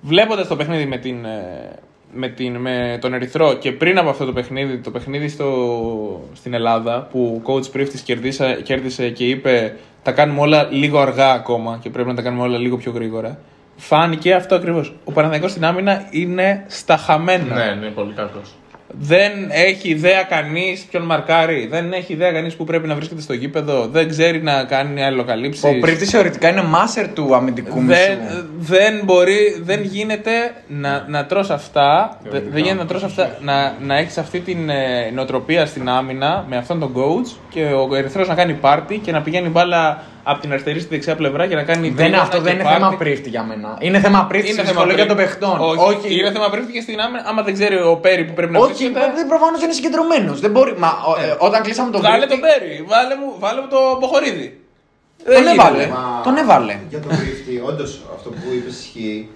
Βλέποντας το παιχνίδι με, την, ε, με, την, με τον Ερυθρό και πριν από αυτό το παιχνίδι, το παιχνίδι στο, στην Ελλάδα που ο coach Πρίφτης κερδίσα, κέρδισε και είπε τα κάνουμε όλα λίγο αργά ακόμα και πρέπει να τα κάνουμε όλα λίγο πιο γρήγορα. Φάνηκε αυτό ακριβώς. Ο Παναθηναϊκός στην άμυνα είναι στα χαμένα. Ναι, είναι πολύ κακός. Δεν έχει ιδέα κανείς ποιον μαρκάρει. Δεν έχει ιδέα κανείς που πρέπει να βρίσκεται στο γήπεδο. Δεν ξέρει να κάνει αλληλοκαλύψεις. Ο Πρίφτη θεωρητικά είναι μάστερ του αμυντικού δεν, μισού. δεν μπορεί, δεν γίνεται να, να τρως αυτά, δεν δεν γίνεται να τρως αυτά, να, να έχεις αυτή την ε, νοοτροπία στην άμυνα με αυτόν τον coach και ο Ερυθρός να κάνει πάρτι και να πηγαίνει μπάλα από την αριστερή στη δεξιά πλευρά και να κάνει Δεν είναι τρίγωνα αυτό, και δεν είναι πάρτι. θέμα πρίφτη για μένα. Είναι θέμα πρίφτη στην ψυχολογία των πρίφτη. παιχτών. Όχι, είναι θέμα πρίφτη και στην άμυνα. Άμα δεν ξέρει ο Πέρι που πρέπει να Όχι, βρίσκεται. δεν προφανώς δεν είναι συγκεντρωμένος. Δεν μπορεί. Μα ο- ε, όταν κλείσαμε τον Βγάλε Πρίφτη, τον Πέρι, βάλε μου, βάλε μου το Μποχορίδη. Τον Δεν έβαλε. γίνεται. Μα- Τον έβαλε. Για τον Πρίφτη, όντως αυτό που είπες ισχύει.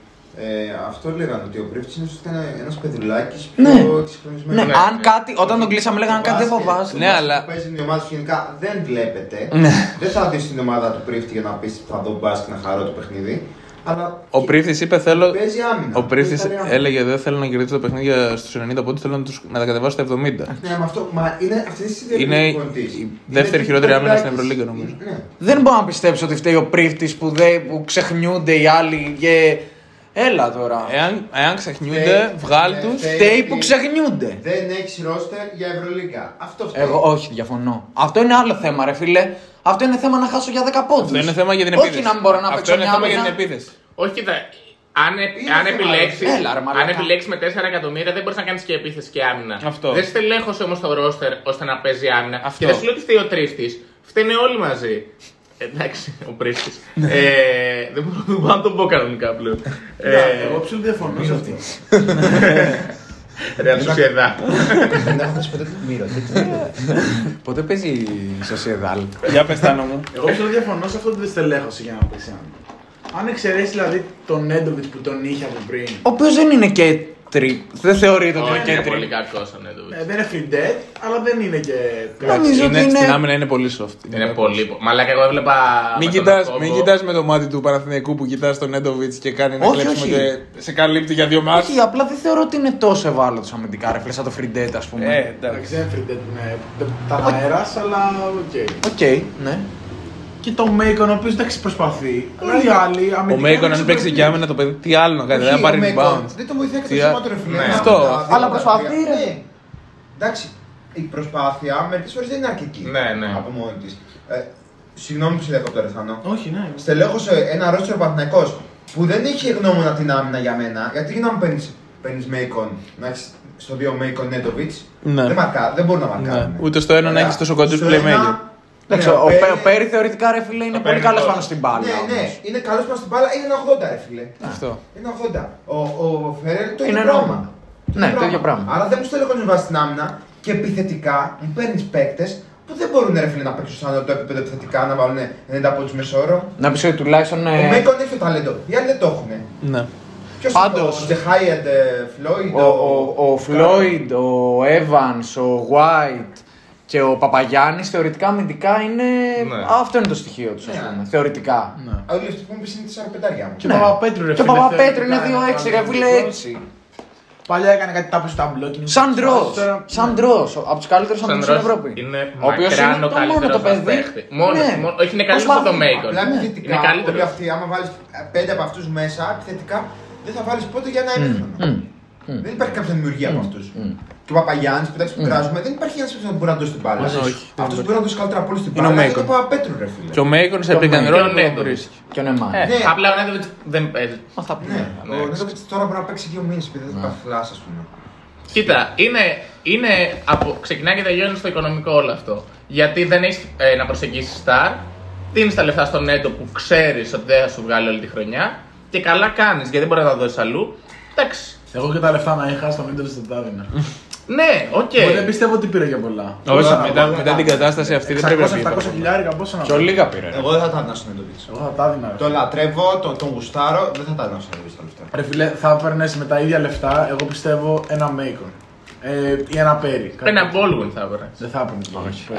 Ε, αυτό λέγανε ότι ο Πρίφτη είναι ένα ένας παιδουλάκι πιο Ναι. εξυγχρονισμένος. Ναι, Ναι, αν ναι. κάτι, όταν τον κλείσαμε λέγανε κάτι δεν φοβάσαι. Ναι, αλλά- Που παίζει η ομάδα σου γενικά δεν βλέπετε. Ναι. Δεν θα δεις την ομάδα του Πρίφτη για να πεις θα δω μπάσκετ να χαρώ το παιχνίδι. Αλλά Ο Πρίφτη είπε θέλω. παίζει άμυνα. Ο Πρίφτη Παίζει καλή άμυνα. έλεγε δεν θέλω να κερδίσω το παιχνίδι στους 90 πόντους, θέλω να, τους, να τα κατεβάσω στα 70. Ναι, με αυτό. Μα είναι αυτή τη στιγμή Είναι η δεύτερη χειρότερη άμυνα στην Ευρωλίγκα, νομίζω. Ναι. Δεν μπορώ να πιστέψω ότι φταίει ο πρίφτη που, δεν- που ξεχνιούνται οι άλλοι και. Έλα τώρα. Εάν, εάν ξεχνιούνται, Φταίει- βγάλ ναι, τους. φταίει Φταίει ότι που ξεχνιούνται. Δεν έχεις ρόστερ για Ευρωλίγκα. Αυτό φταίει. Εγώ όχι, διαφωνώ. Αυτό είναι άλλο θέμα, ρε φίλε. Αυτό είναι θέμα να χάσω για 10 πόντους. Αυτό είναι θέμα για την Όχι επίθεση. να μην μπορώ να Αυτό παίξω είναι μια θέμα για άμυνα. την επίθεση. Όχι, κοίτα. Αν, ε- Είναι αν θέμα, επιλέξει έλα, ρε, μαλάκα. αν επιλέξεις με 4 εκατομμύρια δεν μπορείς να κάνεις και επίθεση και άμυνα. Αυτό. Δεν στελέχωσε όμως το ρόστερ ώστε να παίζει άμυνα. Αυτό. Και δεν σου λέω ότι φταίει ο τρίφτης. Φταίνε όλοι μαζί. Εντάξει, ο πρίφτη. ε, δεν μπορώ δεν μπορώ να τον πω κανονικά πλέον. Ναι, Εγώ ψηλό διαφωνώ σε αυτό. Ρεάλ Σοσιεδά. Δεν έχω δώσει ποτέ το μύρο. Πότε παίζει η Σοσιεδάλ. Για πες Τάνο μου. Εγώ ψηλό διαφωνώ σε αυτό τη στελέχωση για να παίξει άμυνα. Αν εξαιρέσει δηλαδή τον Νέντοβιτς που τον είχε από πριν. Ο οποίος δεν είναι και τρι. Δεν θεωρείται ότι είναι Όχι, και είναι τρι. πολύ κακός ο Νέντοβιτς. Ε, δεν είναι free dead, αλλά δεν είναι και. Νομίζω ότι Είναι, είναι- Στην άμυνα είναι πολύ soft. Είναι πολύ. πο- Μαλάκα, εγώ έβλεπα. Μην με τον κοιτάς, Οκόμπο. μην κοιτάς με το μάτι του Παναθηναϊκού που κοιτάς τον Νέντοβιτς και κάνει ένα Όχι, κλέψιμο όχι. και σε καλύπτει για δύο μάτς. Όχι, απλά δεν θεωρώ ότι είναι τόσο ευάλωτος αμυντικά, ρε φίλε, σαν το free dead, ας πούμε. Ε, Εντάξει, εντάξει. δεν είναι free dead που είναι. Τα αέρας, αλλά οκ. Οκ, ναι. Και το Μέικον, ο οποίος εντάξει προσπαθεί. Αλλά οι άλλοι Ο αμυντικά Μέικον, είναι αν παίξει super και free. άμυνα το παιδί, τι άλλο να κάνει, Όχι, δεν θα πάρει ο Μέικον rebound. Δεν το βοηθάει και Τι το α- σώμα του ρε φίλε. Ναι. Ένα Αυτό. από τα δύο Αλλά από τα προσπαθεί, τρία. ρε. Ναι. Εντάξει, η προσπάθεια μερικές φορές δεν είναι αρκετή. Ναι, ναι. Από μόνη της. Ε, συγγνώμη που σε λέω τώρα, Θάνο. Όχι, ναι. Στελέχωσε ένα ρόστερ Παναθηναϊκός που δεν είχε γνώμονα την άμυνα για μένα. Γιατί για να μου παίρνεις Μέικον, να έχεις στο 2 Μέικον Νέτοβιτ. Ναι. Δεν, μαρκά, δεν μπορούν να Ναι. μαρκάρουν. Ούτε στο ένα να Ωραία. έχεις τόσο κοντούς Στο playmaker. Ένα- Εντάξει, Ναι, ο, Πέρι- Πέ- ο Πέρι θεωρητικά ρε φίλε είναι Ο πολύ Πέρι καλός είναι πάνω στην μπάλα. Ναι, ναι, όμως. είναι καλός πάνω στην μπάλα, είναι ένα 80 ρε φίλε. Αυτό. Είναι 80. Ο, ο Φερέλ το Είναι ίδιο ένα πράγμα. Ναι, το ίδιο πράγμα. Άρα δεν μου στέλνει βάση στην άμυνα και επιθετικά μου παίρνεις παίκτες που δεν μπορούν ρε φίλε να παίξουν σαν το επίπεδο επιθετικά να βάλουν 90 πόντους μεσόωρο. Να πεις ότι τουλάχιστον. Ο ε, Μέικον έχει το ταλέντο. Οι άλλοι δεν το έχουν. Ναι. Ποιος Πάντως- είναι ο Τζεχάιεντ Φλόιντ. ο, ο, ο Φλόιντ, ο Evans, ο White και ο Παπαγιάννης θεωρητικά αμυντικά είναι. Ναι. Αυτό είναι το στοιχείο τους, ας Ναι. πούμε. Θεωρητικά. Όλοι αυτοί που μου πεις είναι 4 πεντάρια μου. Και ο Παπαπέτρου ρε Και ο φίλε, Παπαπέτρου είναι θεωρητικά 2-6, ρε φίλε αμυντικός. 6. Παλιά έκανε κάτι τάπου στα μπλοκ. Σαν ντρό. Τώρα- Σαν ντρό. Από τους καλύτερους Σαν αμυντικού στην Ρος Ευρώπη. είναι Ο οποίος μακράν είναι ο το μόνο καλύτερος το μας παιδί. παίχτη. Μόνο, Ναι. μόνο, όχι, είναι καλύτερος από τον Προσπαθεί. Μέικον. Απλά Είναι επιθετικά, όλοι καλύτερος. αυτοί, άμα βάλεις πέντε από αυτούς μέσα, επιθετικά δεν θα βάλεις πότε για ένα ημίχρονο. Μμ. Δεν υπάρχει κάποια δημιουργία από αυτούς. Και ο Παπαγιάννης που εντάξει που κράζουμε, δεν υπάρχει ένας που μπορεί να δώσει την μπάλα. Μαζί σου. Όχι. Αυτός που μπορεί να δώσει καλύτερα από όλους την Είναι ο μπάλα είναι Μέικον. ο Παπαπέτρου, ρε φίλε. Και ο Μέικον σε Και ο pick and Μέικον. roll Και ο που Νέντοβιτς. βρίσκει. Και ο Νεμάρ. Ε, Ναι. Απλά ο Νέντοβιτ δεν παίζει. Μα θα πούμε. Ναι, Ναι, ο Νέντοβιτς τώρα μπορεί να παίξει δύο μήνες επειδή δεν θα φλάς, ας πούμε. Κοίτα, είναι, είναι από, ξεκινάει και τελειώνει στο οικονομικό όλο αυτό. Γιατί δεν έχεις ε, να προσεγγίσεις star, δίνεις τα λεφτά στον Νέντο που ξέρεις ότι δεν θα σου βγάλει όλη τη χρονιά και καλά κάνεις γιατί δεν μπορείς να τα δώσεις αλλού. Εντάξει. Εγώ και τα λεφτά να είχα στο Μίντελ δεν τα έδινα. Ναι, οκ. Εγώ δεν πιστεύω ότι πήρε για πολλά. Όχι, Τώρα, μετά, εγώ μετά θα- την κατάσταση αυτή δεν πρέπει να πει. 600-700 χιλιάρικα πόσο να Πιο πει. λίγα πήρε. Εγώ δεν θα τα έδινα στον Νέντοβιτς. Εγώ θα τα έδινα. ρε. Το λατρεύω, τον, τον γουστάρω, δεν θα τα έδινα στον Νέντοβιτς τα λεφτά. Ρε φίλε, θα έπαιρνες με τα ίδια λεφτά, εγώ πιστεύω ένα Μέικον. Ε, ή ένα Πέρι. Ένα Baldwin θα έπαιρνες. Δεν θα έπαιρνες.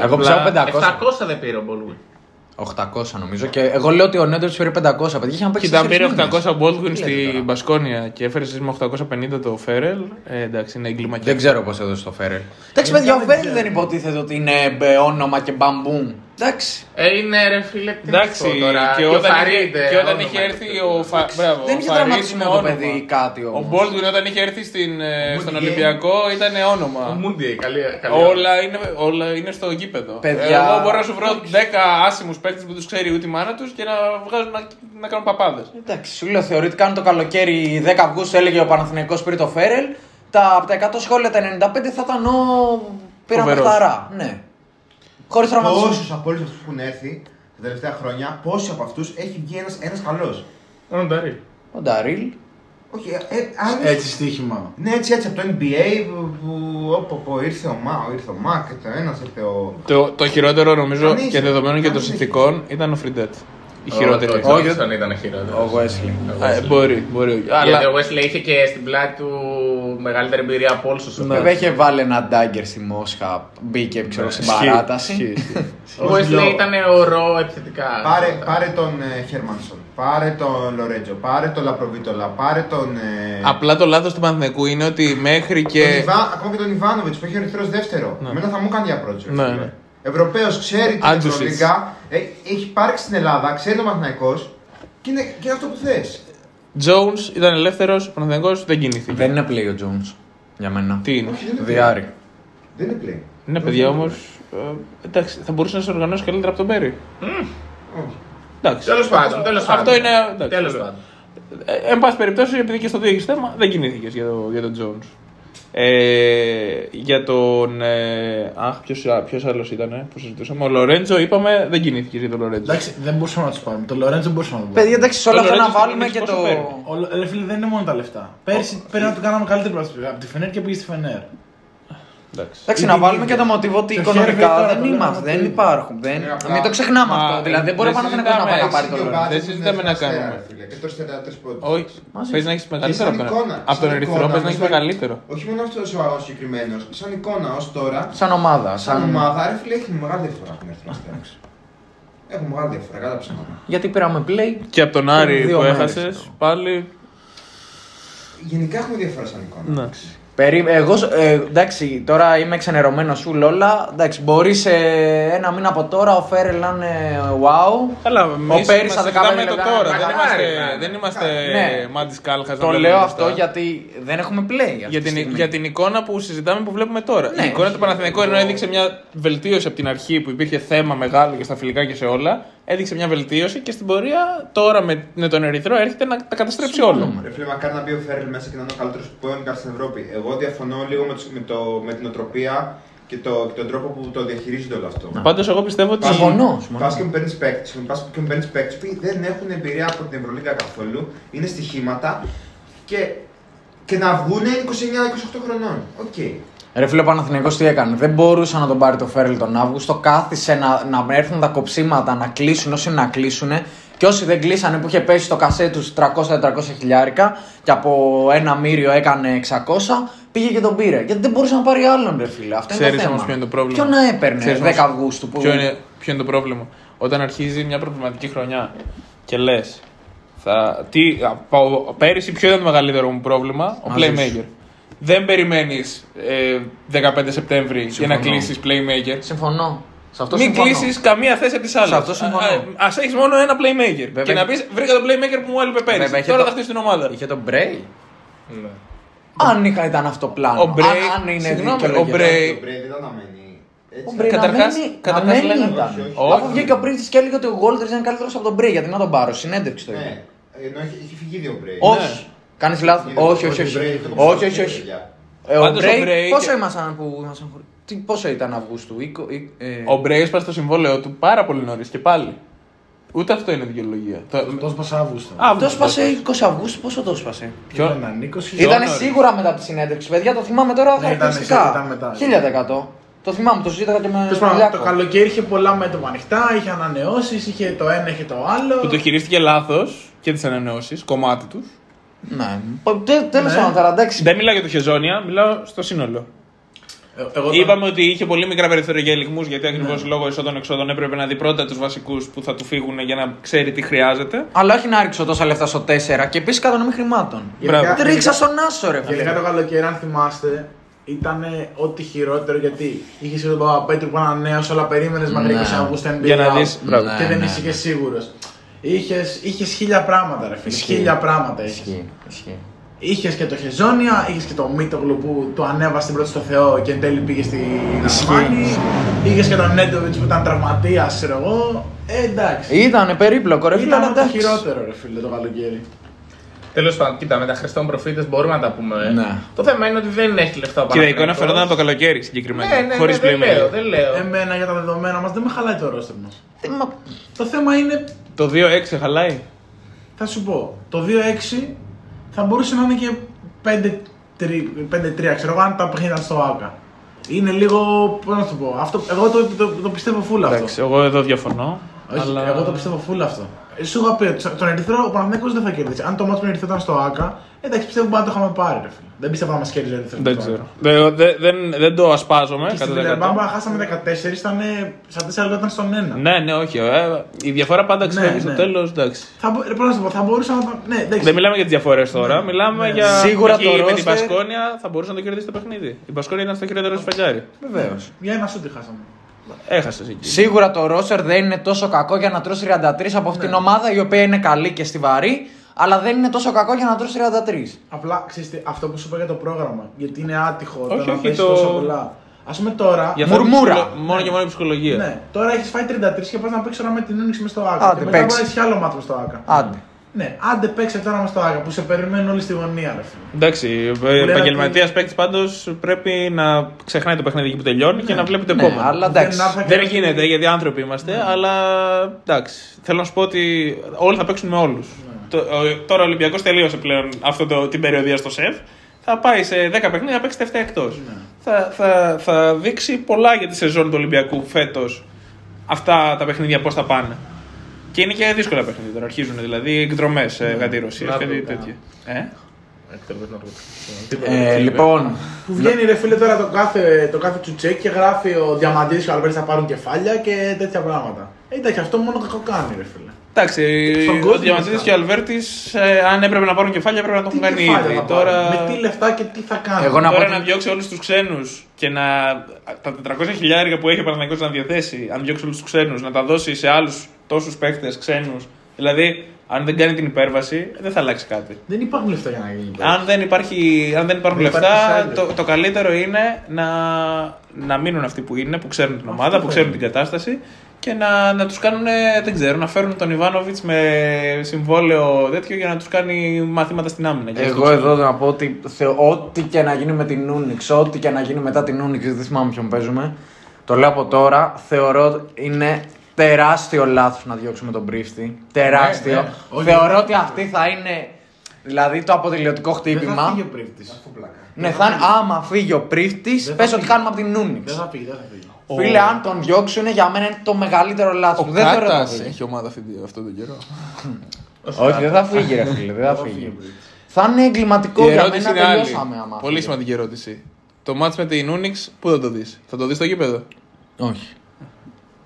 Εγώ πιστεύω 500. 700 δεν πήρε ο Baldwin. 800 νομίζω. Και εγώ λέω ότι ο Νέντοβιτ πήρε 500. Παιδιά είχαν παίξει. Κοίτα, αν τέσσερις πήρε μήνες. 800 Baldwin Τι λέτε στη τώρα. Μπασκόνια και έφερες εσύ με 850 το Φέρελ, ε, εντάξει, είναι εγκληματικό. Δεν ξέρω πώς έδωσε το Φέρελ. Εντάξει, παιδιά, ο Φέρελ δεν υποτίθεται ότι είναι ε, όνομα και μπαμπούμ. Εντάξει. Ε, είναι ρε φίλε, τι να Εντάξει, σου πω τώρα. και ο όταν, είχε, Φαρίδ, ε, και όταν όνομα είχε είναι έρθει αυτό. ο, Φα... Μπράβο, Δεν ο είχε Φαρίδ τραυματισμό είναι το όνομα. παιδί κάτι Ο όμως. Baldwin όταν είχε έρθει στην, ε, στον Mooney. Ολυμπιακό ήταν Ο όνομα. Μούντι, καλή. καλή Όλα είναι, όλα είναι στο γήπεδο. Παιδιά- Εγώ μπορώ να σου βρω 10 άσημους παίκτες που τους ξέρει ούτε η μάνα τους και να βγάζουν να, να κάνουν παπάδες. Εντάξει, σου λέω θεωρητικά αν το καλοκαίρι 10 Αυγούστου έλεγε ο Παναθηναϊκός πήρε το Φέρελ, τα, από τα 100 σχόλια τα 95 θα ήταν ο. Πήραμε Φοβερός. χταρά. Ναι. Χωρίς τραυματισμό. Πόσους από όλους αυτούς που έχουν έρθει τα τελευταία χρόνια, πόσοι από αυτούς έχει βγει ένας ένας καλό. Ο Νταρί. Ο Νταρίλ. Όχι, ε, ε, άλλοι- Έτσι στοίχημα. Ναι, έτσι, έτσι, από το NBA που, που όπου, όπου ήρθε ο Μα, ήρθε ο Μακ, και το ένας ήρθε ο. Το, το χειρότερο νομίζω Κανείς και δεν- δεδομένων και των κανείς δεν συνθηκών ήταν ο Φριντέτ. Η χειρότερη. Ο Τζόνσον ήταν χειρότερος. Ο Wesley. Ε, μπορεί, μπορεί. Αλλά Γιατί ο Wesley είχε και στην πλάτη του μεγαλύτερη εμπειρία από όλους τους. Ναι. Βέβαια είχε βάλει ένα ντάγκερ στη Μόσχα, μπήκε ξέρω, στην παράταση. Ισχύει, ισχύει. Ο Wesley ήταν ο ρο επιθετικά. Πάρε, πάρε τον ε, Χέρμανσον, πάρε τον Λορέτζο, πάρε τον Λαπροβίτολα, πάρε τον. Ε, Απλά το λάθος του Παναθηναϊκού είναι ότι μέχρι τον και. Ιβά, ακόμα και τον Ιβάνοβιτς που έχει ερυθρό δεύτερο. Εμένα θα μου κάνει για approach. Ναι, ναι. Ευρωπαίος ξέρει την Άντζουσιτς. Ευρωλίγκα, ε, έχει υπάρξει στην Ελλάδα, ξέρει τον Μαθηναϊκό και είναι, και είναι αυτό που θες. Jones ήταν ελεύθερος, ο Παναθηναϊκός δεν κινήθηκε. Δεν είναι play ο Jones. Για μένα. Τι είναι; Όχι, δεν είναι Διάρη. Δεν είναι πλέον. Είναι παιδιά όμως. εντάξει, θα μπορούσε να σε οργανώσει καλύτερα από τον Πέρι. Όχι. Εντάξει. Τέλος πάντων, τέλος Αυτό πάντων. είναι. εντάξει, Τέλος ωραία. πάντων. Ε, εν πάση περιπτώσει, επειδή και στο 2 έχεις θέμα, δεν κινήθηκες για, το, για τον Jones. Ε, για τον. Ε, αχ, ποιος άλλος ήταν που συζητούσαμε. Ο Λορέντζο, είπαμε, δεν κινήθηκε για τον Λορέντζο. Εντάξει, δεν μπορούσαμε να τους πάρουμε. Το Λορέντζο μπορούσαμε να το Παιδιά, πάρουμε. εντάξει, σε όλα Το αυτά να Lorenzo βάλουμε στην και πόσο το. παίρνει. Ο Λο- Ρε φίλε, δεν είναι μόνο τα λεφτά. Πέρσι πρέπει να του κάναμε καλύτερη πρόσφυγα. Από τη Φενέρ και πήγε στη Φενέρ. Εντάξει. Εντάξει, Είναι να βάλουμε ίδιο. και το μοτίβο ότι Το οικονομικά χέρι τώρα δεν το λέμε είμαστε, ότι- δεν υπάρχουν. Δεν... Είναι απλά- Μην το ξεχνάμε Μα, αυτό. Δηλαδή δεν μπορεί δεν ο Παναθηναϊκός να πάει να πάρει το συζητάμε, Lorenzo. δεν συζητάμε να κάνουμε. Και τώρα 43 πόντου. Όχι, παίζει να έχεις μεγαλύτερο σαν από τον, εικόνα, από τον σαν Ερυθρό, εικόνα, παίζει να έχεις σαν- μεγαλύτερο. Όχι μόνο αυτός ο συγκεκριμένος, σαν εικόνα ως τώρα, Σαν ομάδα. σαν ομάδα, ρε φίλε, έχει μεγάλη διαφορά από την Ερυθρό Αστέρα. Έχουν μεγάλη διαφορά, κατά ψέματα. Γιατί πήραμε play. Και από τον Άρη Δύο που μέρες έχασες, αυτό. πάλι. Γενικά έχουμε διαφορά σαν εικόνα. Ναι. Περί... Εγώ, ε, εντάξει, τώρα είμαι ξενερωμένος σου όλα. Εντάξει, μπορεί σε ένα μήνα από τώρα ο Φέρελ να είναι wow. Καλά, Ο εμείς Πέρις μας στα 15 συζητάμε το λεπτά, τώρα. Δεν μακάρι, είμαστε, ναι. δεν είμαστε Ναι. μάντις κάλχας. να Το τα λέω λέμε αυτό αυτά. γιατί δεν έχουμε play. αυτή Για τη την, στιγμή. για την εικόνα που συζητάμε που βλέπουμε τώρα. Ναι. Η εικόνα του Παναθηναϊκού ενώ έδειξε μια βελτίωση από την αρχή που υπήρχε θέμα μεγάλο και στα φιλικά και σε όλα. Έδειξε μια βελτίωση και στην πορεία τώρα με, με τον Ερυθρό έρχεται να τα καταστρέψει όλο. Ρε φίλε, μακάρι να μπει ο Φέρελ μέσα και να είναι ο καλύτερος που μπορεί να στην Ευρώπη. Εγώ διαφωνώ λίγο με, τους- με, το, με την οτροπία και, το, και τον τρόπο που το διαχειρίζεται όλο αυτό. Πάντως, εγώ πιστεύω ότι. Συμφωνώ. συμφωνώ. Πας και μου παίρνεις παίκτες, πας και μου παίρνεις παίκτες που δεν έχουν εμπειρία από την Ευρωλίγα καθόλου, είναι στοιχήματα και, και να βγουν 29-28 χρονών. Οκ. Ρε φίλε ο Παναθηναϊκός τι έκανε; Δεν μπορούσε να τον πάρει το Φέρελ τον Αύγουστο. Κάθισε να, να έρθουν τα κοψίματα να κλείσουν όσοι να κλείσουν. Και όσοι δεν κλείσανε που είχε πέσει στο κασέ τους 300-400 χιλιάρικα και από ένα μύριο έκανε 600, πήγε και τον πήρε. Γιατί δεν μπορούσε να πάρει άλλον, ρε φίλε. Αυτό είναι το Ξέρεις θέμα. όμως ποιο είναι το πρόβλημα. Ποιο να έπαιρνε Ξέρεις 10 όμως Αυγούστου. Που... Ποιο είναι, ποιο είναι το πρόβλημα. Όταν αρχίζει μια προβληματική χρονιά και λες. Θα, τι, από, πέρυσι ποιο ήταν το μεγαλύτερο μου πρόβλημα, ο Μαζί playmaker. Δεν περιμένεις ε, 15 Σεπτέμβρη για να Συμφωνώ. κλείσεις playmaker. Συμφωνώ. Σε αυτό Μην συμφωνώ. κλείσεις καμία θέση από τις άλλες. Σε αυτό συμφωνώ. Α έχεις μόνο ένα playmaker. Βέβαια. Και να πεις βρήκα το playmaker που μου έλειπε πέρυσι. Βέβαια, είχε Τώρα το- θα χτίσει την ομάδα. Είχε τον Μπρέι. Ναι. Αν είχα, ήταν αυτό πλάνο. Ο Μπρέι- αν, αν είναι συγγνώμη, δικαιολογία. ο Μπρέι- Το Brady δεν αναμένει. Έτσι. Ο Μπρέι Καταρχάς- να μένει- καταρχάς να μένει λένε- ήταν. Όχι, όχι. Όχι. Αφού βγήκε ο Πρίφτη και έλεγε ότι ο Γόλτερ είναι καλύτερος από τον Μπρέι, γιατί να τον πάρω. Συνέντευξη το είπε. Ναι, ενώ έχει, έχει φυγεί δύο Brady. Όχι. Κάνεις λάθος. Είναι Όχι, το όχι, όχι. Brady, το Όχι, όχι, Brady, όχι. παιδιά. Ε, Ο Πάντως ο Μπρέι, Μπρέι πόσο και- ήμασταν που ήμασταν χωρί- Τι, πόσο ήταν Αυγούστου, είκο- είκ- ε, Ο Μπρέις έσπασε το συμβόλαιο του πάρα πολύ νωρίς και πάλι. Ούτε αυτό είναι δικαιολογία. Το- Το σπάσα Αύγουστο. Α, Το έσπασε 20 Αυγούστου, πόσο το έσπασε. Ποιο; Ήταν 20. Ήταν νωρίς. σίγουρα μετά από τη συνέντευξη, παιδιά, το θυμάμαι τώρα Ναι, ήταν- χαρακτηριστικά. ήταν μετά. 1000%. Το θυμάμαι, το συζήταγα και με Τέλος τον πάντων, Λιάκο. το καλοκαίρι είχε πολλά μέτωπα ανοιχτά, είχε ανανεώσεις, είχε το ένα, είχε το άλλο. Που το χειρίστηκε λάθος και τις ανανεώσεις, κομμάτι τους. Ναι. Τέλος Ναι. πάντων, τώρα εντάξει. Δεν μιλάω για το χεζόνια, μιλάω στο σύνολο. Ε, Εγώ τον- Είπαμε ότι είχε πολύ μικρά περιθώρια για ελιγμούς γιατί ακριβώς λόγω εισόδων-εξόδων έπρεπε να δει πρώτα τους βασικούς που θα του φύγουν για να ξέρει τι χρειάζεται. Αλλά όχι να ρίξω τόσα λεφτά στο 4 και επίσης κατανομή χρημάτων. Μπράβο. Γενικά- Τρίξα στον Άσο, ρε Γενικά φίλε. το καλοκαίρι, αν θυμάστε, ήταν ό,τι χειρότερο γιατί είχες και τον Παπαπέτρου που ανανέωσε, αλλά περίμενες μέχρι Ναι. 20 Αυγούστου NBA. Για να out δεις, μπράβο. Και Ναι, δεν ναι, είσαι ναι. και σίγουρος. Είχες χίλια πράγματα, ρε φίλε. Ισχύει. Χίλια πράγματα είχες. Ισχύει, ισχύει. Είχες και το Χεζόνια, είχες και το Μίτογλου που το ανέβασε την πρώτη στο Θεό και εν τέλει πήγε στην Αμάνη. Είχες και τον Νέντοβιτς που ήταν τραυματίας, ξέρω εγώ. Ε, εντάξει. Ήτανε περίπλοκο, ρε φίλε, Ήταν αλλά ό,τι εντάξει. χειρότερο, ρε φίλε, το καλοκαίρι. Τέλος πάντων, κοίτα, με τα Χριστόν προφήτες μπορούμε να τα πούμε. ε. Ναι. Το θέμα είναι ότι δεν έχει λεφτά ο Και η εικόνα Παναθηναϊκός. φαινόταν από το καλοκαίρι συγκεκριμένα. Ναι, ναι, Χωρίς ναι, δεν λέω, δεν λέω. Εμένα για τα δεδομένα μας δεν με χαλάει το ρόστερ μας. Τι μα- Το θέμα είναι, Το 2-6 χαλάει. θα σου πω, το 2-6 θα μπορούσε να είναι και 5-3, ξέρω εγώ, αν τα παιχνίδια ήταν στο ΆΚΑ. Είναι λίγο, πώς να σου πω, αυτό, εγώ το, το, το πιστεύω full αυτό. Εντάξει, εγώ εδώ διαφωνώ. Όχι, αλλά... εγώ το πιστεύω full αυτό. Ε, Σου είχα πει ότι τον Ερυθρό ο Παναθηναίκος δεν θα κερδίσει. Αν το μάτι με τον Ερυθρό ήταν στο ΑΚΑ, εντάξει πιστεύω ότι το είχαμε πάρει. Ρε, φίλε. Δεν πιστεύω να μας κέρδιζε ο Ερυθρό. Δεν ξέρω. Δεν, δεν, δεν, δεν το ασπάζομαι. Και στην 100%. Βιλερμπάμπα χάσαμε 14, ήταν στα 4 λεπτά ήταν στον 1. Ναι, ναι, όχι. Ε, η διαφορά πάντα ξέρεις. Ναι, στο ναι. τέλος, εντάξει. Θα, μπο- ρε, πώς να σου πω, θα μπορούσα να. Ναι, εντάξει. Δεν μιλάμε για τις διαφορές τώρα. Μιλάμε Ναι. για. Σίγουρα π.χ. το με την roster- Πασκόνια θα μπορούσε να το κερδίσει το παιχνίδι. Η Πασκόνια ήταν στο χειροτερό του φεγγάρι. Βεβαίως. Για ένα σούτι χάσαμε. Έχασες εκεί. Σίγουρα το ρόσερ δεν είναι τόσο κακό για να τρώσει 33 από αυτήν την ομάδα η οποία είναι καλή και στιβαρή, αλλά δεν είναι τόσο κακό για να τρώσει 33. Απλά ξέρεις τι, αυτό που σου είπα για το πρόγραμμα. Γιατί είναι άτυχο Όχι, το να όχι, παίζει το- τόσο πολλά. Α πούμε τώρα. Για θέμα Μουρμούρα. ψυχολο- Μόνο και μόνο η ψυχολογία. Ναι, τώρα έχεις φάει 33 και πας να παίξεις τώρα με την Ούνιξ μες στο ΑΚΑ. Άντε, και μετά παίξε. μπορείς να έχει άλλο μάτι μες στο ΑΚΑ. Άντε. Ναι, άντε παίξε τώρα με στο ΑΚΑ που σε περιμένουν όλοι στη γωνία, ρε φίλε. Εντάξει, ο επαγγελματίας παίκτης πάντως πρέπει να ξεχνάει το παιχνίδι εκεί που τελειώνει και να βλέπει το Ναι, επόμενο. αλλά εντάξει. Δεν άρθα- Δεν γίνεται γιατί άνθρωποι είμαστε, αλλά εντάξει. Θέλω να σου πω ότι όλοι θα παίξουν με όλους. Τώρα ο Ολυμπιακός τελείωσε πλέον αυτό το, την περιοδία στο σεφ. Θα πάει σε 10 παιχνίδια να παίξει τα 7 εκτό. Θα, θα, θα δείξει πολλά για τη σεζόν του Ολυμπιακού φέτος αυτά τα παιχνίδια πώς θα πάνε. Και είναι και δύσκολα παιχνίδια τώρα. Αρχίζουν δηλαδή εκδρομές ε, γατή Ρωσία, Να κάτι το κάνω. τέτοιο. Ε; Εκτελώς ναρκωτικά. Ε, λοιπόν, Που βγαίνει ρε φίλε τώρα το κάθε, το κάθε τσουτσέκι και γράφει ο Διαμαντίδης και ο Αλβέρτης θα πάρουν κεφάλια και τέτοια πράγματα. Ε, εντάξει, αυτό μόνο κακό κάνει ρε φίλε. Εντάξει, Στον ο κόσμο Διαμαντίδη θα. και ο Αλβέρτης, αν έπρεπε να πάρουν κεφάλια, έπρεπε να το Τι έχουν κάνει κεφάλια ήδη. θα Τώρα, πάρουν, με τι λεφτά και τι θα κάνουν; Εγώ να πω τώρα ότι- να διώξει όλους τους ξένους και να. τα 400 χιλιάρια που έχει ο Παναγιώτο να διαθέσει, αν διώξει όλους τους ξένους, να τα δώσει σε άλλους τόσους παίχτε ξένους. Δηλαδή, αν δεν κάνει την υπέρβαση, δεν θα αλλάξει κάτι. Δεν υπάρχουν λεφτά για να γίνει. Αν δεν, υπάρχει, αν δεν υπάρχουν Δεν λεφτά, υπάρχει το, το καλύτερο είναι να, να μείνουν αυτοί που είναι, που ξέρουν την ομάδα, που ξέρουν την κατάσταση και να, να τους κάνουν, δεν ξέρω, να φέρουν τον Ιβάνοβιτς με συμβόλαιο τέτοιο για να τους κάνει μαθήματα στην άμυνα. Και εγώ στο εδώ να πω ότι θε- ό,τι και να γίνει με την Ούνιξ, ό,τι και να γίνει μετά την Ούνιξ, δεν θυμάμαι ποιον παίζουμε. Το λέω από τώρα, θεωρώ είναι τεράστιο λάθος να διώξουμε τον Πρίφτη. Τεράστιο. ναι. Όχι, Θεωρώ δεν ότι αυτή θα είναι δηλαδή το αποτελειωτικό Δεν θα χτύπημα. φύγει ο πρίφτης. Ναι, θα είναι άμα φύγει ο Πρίφτη, Δεν πες θα ότι φύγει. κάνουμε από την Ούνιξ. Δεν θα φύγει, δεν θα φύγει. Φίλε, αν τον διώξουν για μένα είναι το μεγαλύτερο λάθος. Ο Δεν θεωρώ ότι θα Κάτας φύγει. έχει ομάδα αυτή αυτόν τον καιρό. Όχι, δεν θα φύγει, ρε φίλε, δεν θα Θα φύγει ο φύγει. Πρίφτης. Θα είναι εγκληματικό Η για ερώτηση μένα, είναι άλλη. τελειώσαμε άμα. Πολύ φύγει. σημαντική ερώτηση. Το μάτς με την Ούνιξ, πού θα το δεις; Θα το δεις στο γήπεδο; Όχι.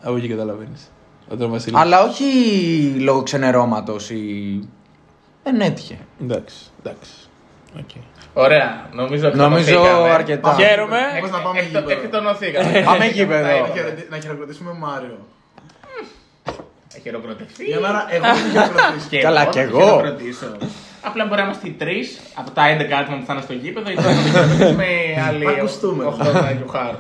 Από εκεί καταλαβαίνεις. Όταν Βασίλης. Αλλά όχι λόγω ξενερώματος ή. Δεν έτυχε. Εντάξει, εντάξει. Οκ. Ωραία, νομίζω Νομίζω εκτονωθήκαμε. αρκετά. Χαίρομαι. Πώς να πάμε Εκτο- γήπεδο. Εκτονωθήκαμε. Πάμε γήπεδο. Τα Να είπαμε. χαιρετι- Να χειροκροτήσουμε Μάριο. Θα χειροκροτηθεί. Για μένα, εγώ δεν χειροκροτήσω. Και Καλά, εγώ κι θα εγώ. χειροκροτήσω. Απλά μπορεί να είμαστε οι τρεις από τα 11 άτομα που θα είναι στο γήπεδο, ή θα είναι με άλλοι Θα ακουστούμε. 8 να γιουχάρουν.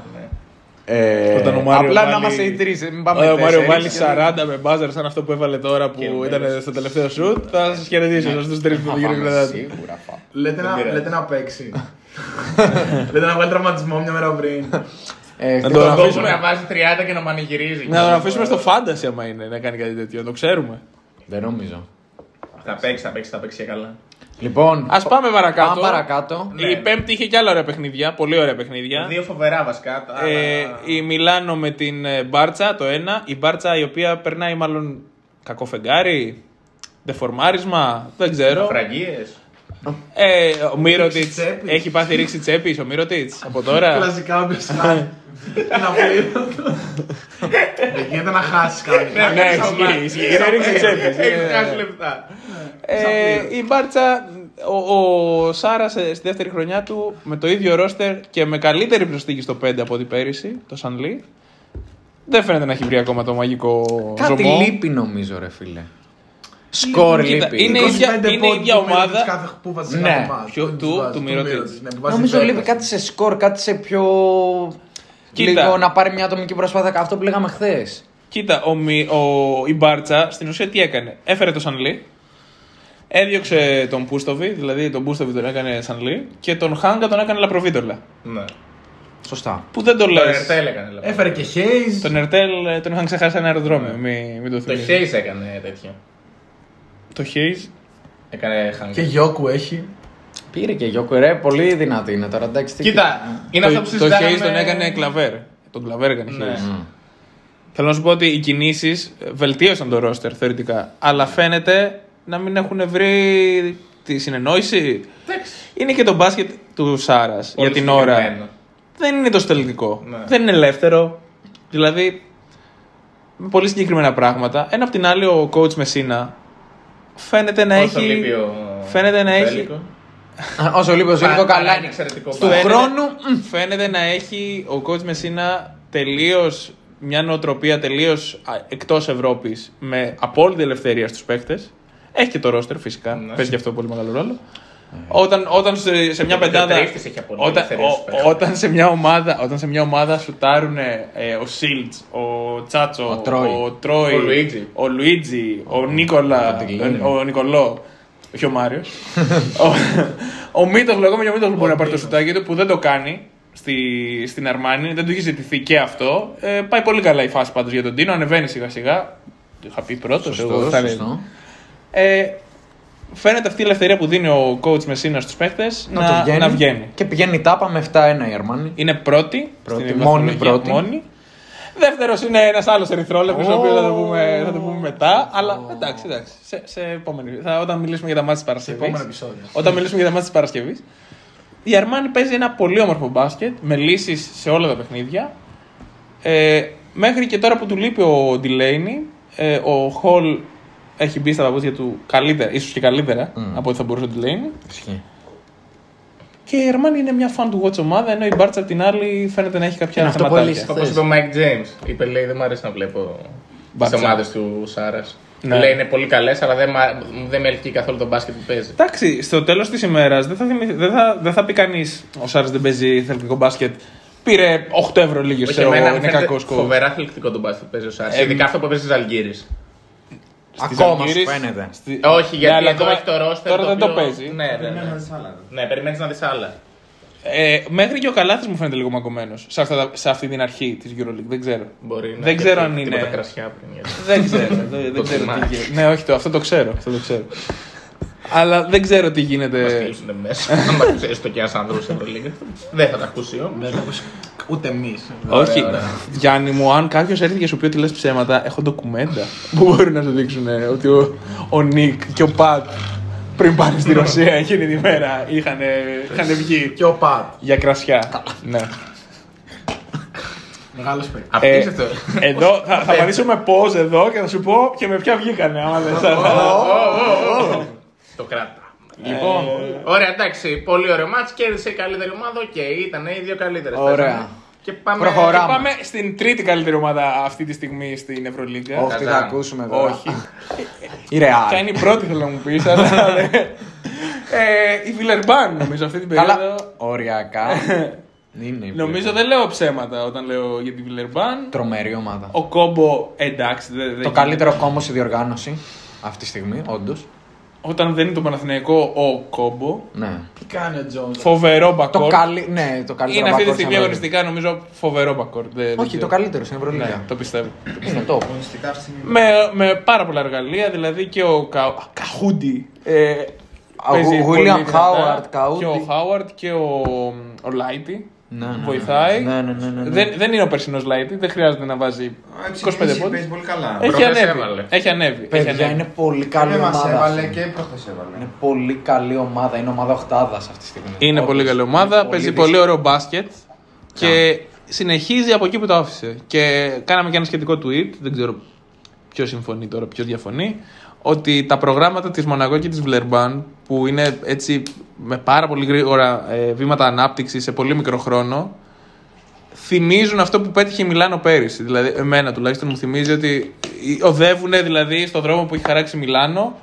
Ε, Όταν ο Μάριο απλά να βάλει- είμαστε οι τρεις. Μην πάμε Ε, Ο Μάριο τέσσερις. βάλει 40 με μπάζερ σαν αυτό που έβαλε τώρα που Και ήταν μέρες. στο τελευταίο σουτ. Θα σας χαιρετήσω στου τρεις που Θα το γύρω πάμε κρατάτε. Σίγουρα θα. Λέτε να, πειράζει. λέτε να παίξει. λέτε να βγάλει τραυματισμό μια μέρα πριν. Ε, Να χτύπα- το Τον αφήσουμε. κόβουν να βάζει 30 και να πανηγυρίζει. Να τον αφήσουμε στο φάνταση άμα είναι να κάνει κάτι τέτοιο, να το ξέρουμε. Δεν νομίζω. Θα παίξει, θα παίξει, θα παίξει και καλά. Λοιπόν, Α πάμε παρακάτω. πάμε παρακάτω. Ναι, Η ναι. Πέμπτη είχε και άλλα ωραία παιχνίδια, πολύ ωραία παιχνίδια. Δύο φοβερά βασικά. αλλά- Ε, η Μιλάνο με την ε, Μπάρτσα, το ένα. Η Μπάρτσα η οποία περνάει μάλλον κακό φεγγάρι, δεφορμάρισμα, δεν ξέρω. Φραγίες. Ε, ο Μύρωτιτς τσέπης. έχει πάθει ρίξη τσέπης ο Μύρωτιτς από τώρα; Κλασικά όποιο κάνει. Ένα πλήρω. Δεν γίνεται να χάσεις κάτι. ναι, ισχύει, ισχύει. Είναι ρίξη τσέπης. Έχει χάσει λεπτά. Ε, η Μπάρτσα, ο, ο Σάρα στη δεύτερη χρονιά του με το ίδιο ρόστερ και με καλύτερη προσθήκη στο 5 από ό,τι πέρυσι, το Σανλή. Δεν φαίνεται να έχει βρει ακόμα το μαγικό Κάτι ζωμό. λείπει νομίζω, ρε φίλε. Σκορ Κοίτα, λείπει. είναι η ίδια- είναι η ίδια ομάδα. Κάθε που βάζει σε Ναι. κάθε μάτς. Ποιο- Που του- βάζει, του του Μυρωτήτης. Μυρωτήτης, ναι, που βάζει Νομίζω δέκα. λείπει κάτι σε σκορ, κάτι σε πιο. Κοίτα. Λίγο να πάρει μια ατομική προσπάθεια. Αυτό που λέγαμε χθες. Κοίτα, ο, Μι- ο, η Μπάρτσα στην ουσία τι έκανε; Έφερε το Σανλή, έδιωξε τον Πούστοβι, δηλαδή τον Πούστοβι τον έκανε Σανλή και τον Χάγκα τον έκανε Λαπροβίτολα. Ναι. Σωστά. Που δεν το Το λες. Ερτέλ έκανε. δηλαδή. Έφερε και Hayes. Τον Ερτέλ ε, τον είχαν ξεχάσει σε ένα αεροδρόμιο. Μην, μην το Το θυμίζεις. Hayes έκανε τέτοιο. Το Hayes. Έκανε χάγκ. Και Γιώκου έχει. Πήρε και Γιώκο, ρε, πολύ δυνατή είναι τώρα. Εντάξει, τι- Κοίτα, είναι αυτό που Το, το συζητάγαμε. Hayes τον έκανε κλαβέρ. Τον κλαβέρ έκανε Ναι. Hayes. Θέλω να σου πω ότι οι κινήσεις βελτίωσαν το ρόστερ θεωρητικά. Αλλά φαίνεται να μην έχουν βρει τη συνεννόηση. Εντάξει. Είναι και το μπάσκετ του Σάρας για Πολύ την ώρα. συγκεκριμένο. Δεν είναι τόσο τελικό. Ναι. Δεν είναι ελεύθερο. Δηλαδή, με πολύ συγκεκριμένα πράγματα. Ένα απ' την άλλη, ο coach Μεσίνα φαίνεται να Όσο έχει. λείπει ο φαίνεται να έχει. Βέλικο. Α, Όσο λίγο, όσο λίγο Παρά- παρά καλά. είναι εξαιρετικό Του μπάσκετ. χρόνου. μ, Φαίνεται να έχει ο coach Μεσίνα τελείω μια νοοτροπία τελείως εκτός Ευρώπης με απόλυτη ελευθερία στους παίχτε. Έχει και το ρόστερ φυσικά. Ναι. Παίζει και αυτό πολύ μεγάλο ρόλο. Όταν, όταν σε, σε μια Και ο πεντάδα. τρίστης έχει απόλυτη Όταν, ελευθερίας στους ο- παίχτες. όταν, σε μια ομάδα, όταν σε μια ομάδα σουτάρουν ε, ο Σίλτ, ο Τσάτσο, Ο Τρόι. ο, Τρόι, Ο Λουίτζι. ο, Λουίτζι, ο Νίκολα, Ο Τιλίνι. ο, ο Νικολό, όχι ο Μάριος. ο, ο Μίτογλου, ακόμα και ο Μίτογλου μπορεί να πάρει το σουτάκι του που δεν το κάνει στη, στην Αρμάνη, δεν του έχει ζητηθεί και αυτό. Ε, πάει πολύ καλά η φάση πάντως για τον Τίνο, ανεβαίνει σιγά σιγά. Το είχα πει πρώτος. Σωστό, σωστό. Ε, φαίνεται αυτή η ελευθερία που δίνει ο coach Μεσίνα στους παίχτε Να, να, το βγαίνει. να βγαίνει. Και πηγαίνει η τάπα με 7-1 η Αρμάνη. Είναι πρώτη. Πρώτη, στην μόνη βαθμολογία, πρώτη. Μόνη. Δεύτερος είναι ένας άλλος ερυθρόλεπτος, ο οποίος θα, το πούμε- θα το πούμε μετά. Αλλά εντάξει, εντάξει. Σε, σε επόμενη, θα, όταν μιλήσουμε για τα μάτια της Παρασκευή. επόμενο επεισόδιο. Όταν μιλήσουμε για τα μάτια της Παρασκευής. Η Αρμάνη παίζει ένα πολύ όμορφο μπάσκετ με λύσεις σε όλα τα παιχνίδια. Ε, μέχρι και τώρα που του λείπει ο Ντιλέινι, ε, ο Χολ έχει μπει στα παπούτσια του καλύτερα, ίσως και καλύτερα από ό,τι θα μπορούσε ο Ντιλέινι. Ισχύει. Και η Αρμάνη είναι μια fan του Watch ομάδα, ενώ η Μπάρτσα απ' την άλλη φαίνεται να έχει κάποια Είναι αυτό που θεματάκια. έλεγες. Όπως είπε ο Mike James. Είπε, λέει, δεν μου αρέσει να βλέπω τις Μπάτσα. ομάδες του Σάρας. Ναι. Λέει, είναι πολύ καλές, αλλά δεν, μα- δεν με ελκύει καθόλου το μπάσκετ που παίζει. Εντάξει, στο τέλος της ημέρας δεν θα, θυμηθεί- δεν θα, δεν θα πει κανείς ο Σάρας δεν παίζει θελκτικό μπάσκετ. Πήρε 8 ευρώ λίγες, Όχι, ξέρω εμένα εγώ, μου είναι φαίνεται κακός σκοπό. φοβερά θελκτικό το μπάσκετ που παίζει ο Σάρας. Ε, Ειδικά αυτό που παίζει στις Αλγύρες. Ακόμα σου φαίνεται. Όχι, γιατί αλλά εδώ τώρα- έχει το ρόστερ. τώρα το δεν το οποίο- παίζει. Ναι, ναι, ναι. Ναι, περιμένεις να δεις άλλα. Ε, μέχρι και ο Καλάθι μου φαίνεται λίγο μακωμένο σε, αυτά τα- σε αυτή την αρχή της Euroleague. Δεν ξέρω. Μπορεί να Δεν έχει ξέρω αν τίποτα είναι. κρασιά πριν. γιατί- Δεν ξέρω. δεν, δεν Το ξέρω τι θυμάσαι. γίνεται. Ναι, όχι, το, αυτό το ξέρω. Αυτό το ξέρω. Αλλά δεν ξέρω τι Μας γίνεται. κλείσουν μέσα. Αν τα ακούσει έστω και ένα άνδρος στην Ευρωλίγα. Δεν θα τα ακούσει όμως. Δεν το ακούσει ούτε εμείς. Όχι, ωραία. Γιάννη μου, αν κάποιος έρθει και σου πει ότι λες ψέματα, έχω ντοκουμέντα που μπορεί να σου δείξουν ε, ότι ο, ο Νικ και ο Πατ πριν πάνε στη Ρωσία εκείνη τη μέρα είχαν, είχαν βγει Και ο Πατ. για κρασιά. ναι. Μεγάλος παίκτης. Απίστευτο. Εδώ θα, θα πατήσουμε pause εδώ και θα σου πω και με ποια βγήκανε. Άμα δεν σ' άρεσε. Το κράτα. Λοιπόν, ωραία, εντάξει, πολύ ωραίο ματς, κέρδισε η καλύτερη ομάδα, οκ, ήταν οι δύο καλύτερες. Ωραία. παίζανε. Και πάμε... Προχωράμε. Πάμε στην τρίτη καλύτερη ομάδα αυτή τη στιγμή στην Ευρωλίγκα. Όχι, τι θα Καζάν. ακούσουμε τώρα. Όχι. Η Real. Ποια είναι η πρώτη θέλω να μου πεις, αλλά δεν- Ε, η Βιλερμπάν νομίζω αυτή την περίοδο. Καλά. Οριακά. Είναι η Νομίζω πιο- δεν λέω ψέματα όταν λέω για τη Βιλερμπάν. Τρομερή ομάδα. Οκόμπο εντάξει. Δεν, δεν Το γίνεται. καλύτερο κόμμα στη διοργάνωση αυτή τη στιγμή, όντως. Όταν δεν είναι το Παναθηναϊκό ο κόμπο. Ναι. Τι κάνει ο Τζόνς. Φοβερό Το, μπακόρ. καλύ... ναι, το καλύτερο. Είναι αυτή τη backcourt στιγμή στην αγωνιστικά νομίζω φοβερό μπακόρ. Δεν- δεν Όχι, ξέρω. το καλύτερο στην Ναι, Ευρωλίγα. το πιστεύω. Είναι top. Αγωνιστικά αυτή τη στιγμή. με, με πάρα πολλά εργαλεία, δηλαδή και ο Κα... Καχούντι. Ε, Α, παίζει ο πολύ William δυνατά. Howard, Καούντι. Και ο Χάουαρτ και ο, ο Λάιτι. Ναι, ναι, ναι. Βοηθάει. Ναι, ναι, ναι, ναι, ναι. Δεν, δεν είναι ο περσινός Λάιτι, δεν χρειάζεται να βάζει Α, 25 ξεκινήσει, πόντους. Παίζει πολύ καλά. Έχει Προχθές ανέβει. έβαλε. Έχει ανέβει. έχει Παιδιά ανέβει. είναι πολύ καλή Και μας ομάδα. έβαλε αυτή. και προχθές έβαλε. Είναι πολύ καλή ομάδα. Είναι ομάδα οχτάδα αυτή τη στιγμή. Είναι Όντως. πολύ καλή ομάδα, Είναι παίζει δύσκολη. πολύ ωραίο μπάσκετ και συνεχίζει από εκεί που το άφησε. Και κάναμε και ένα σχετικό tweet, δεν ξέρω ποιο συμφωνεί τώρα, ποιο διαφωνεί, ότι τα προγράμματα της Μονακό και της Βλερμπάν που είναι έτσι με πάρα πολύ γρήγορα ε, βήματα ανάπτυξης σε πολύ μικρό χρόνο θυμίζουν αυτό που πέτυχε η Μιλάνο πέρυσι. Δηλαδή, εμένα τουλάχιστον μου θυμίζει ότι οδεύουν δηλαδή στον δρόμο που έχει χαράξει η Μιλάνο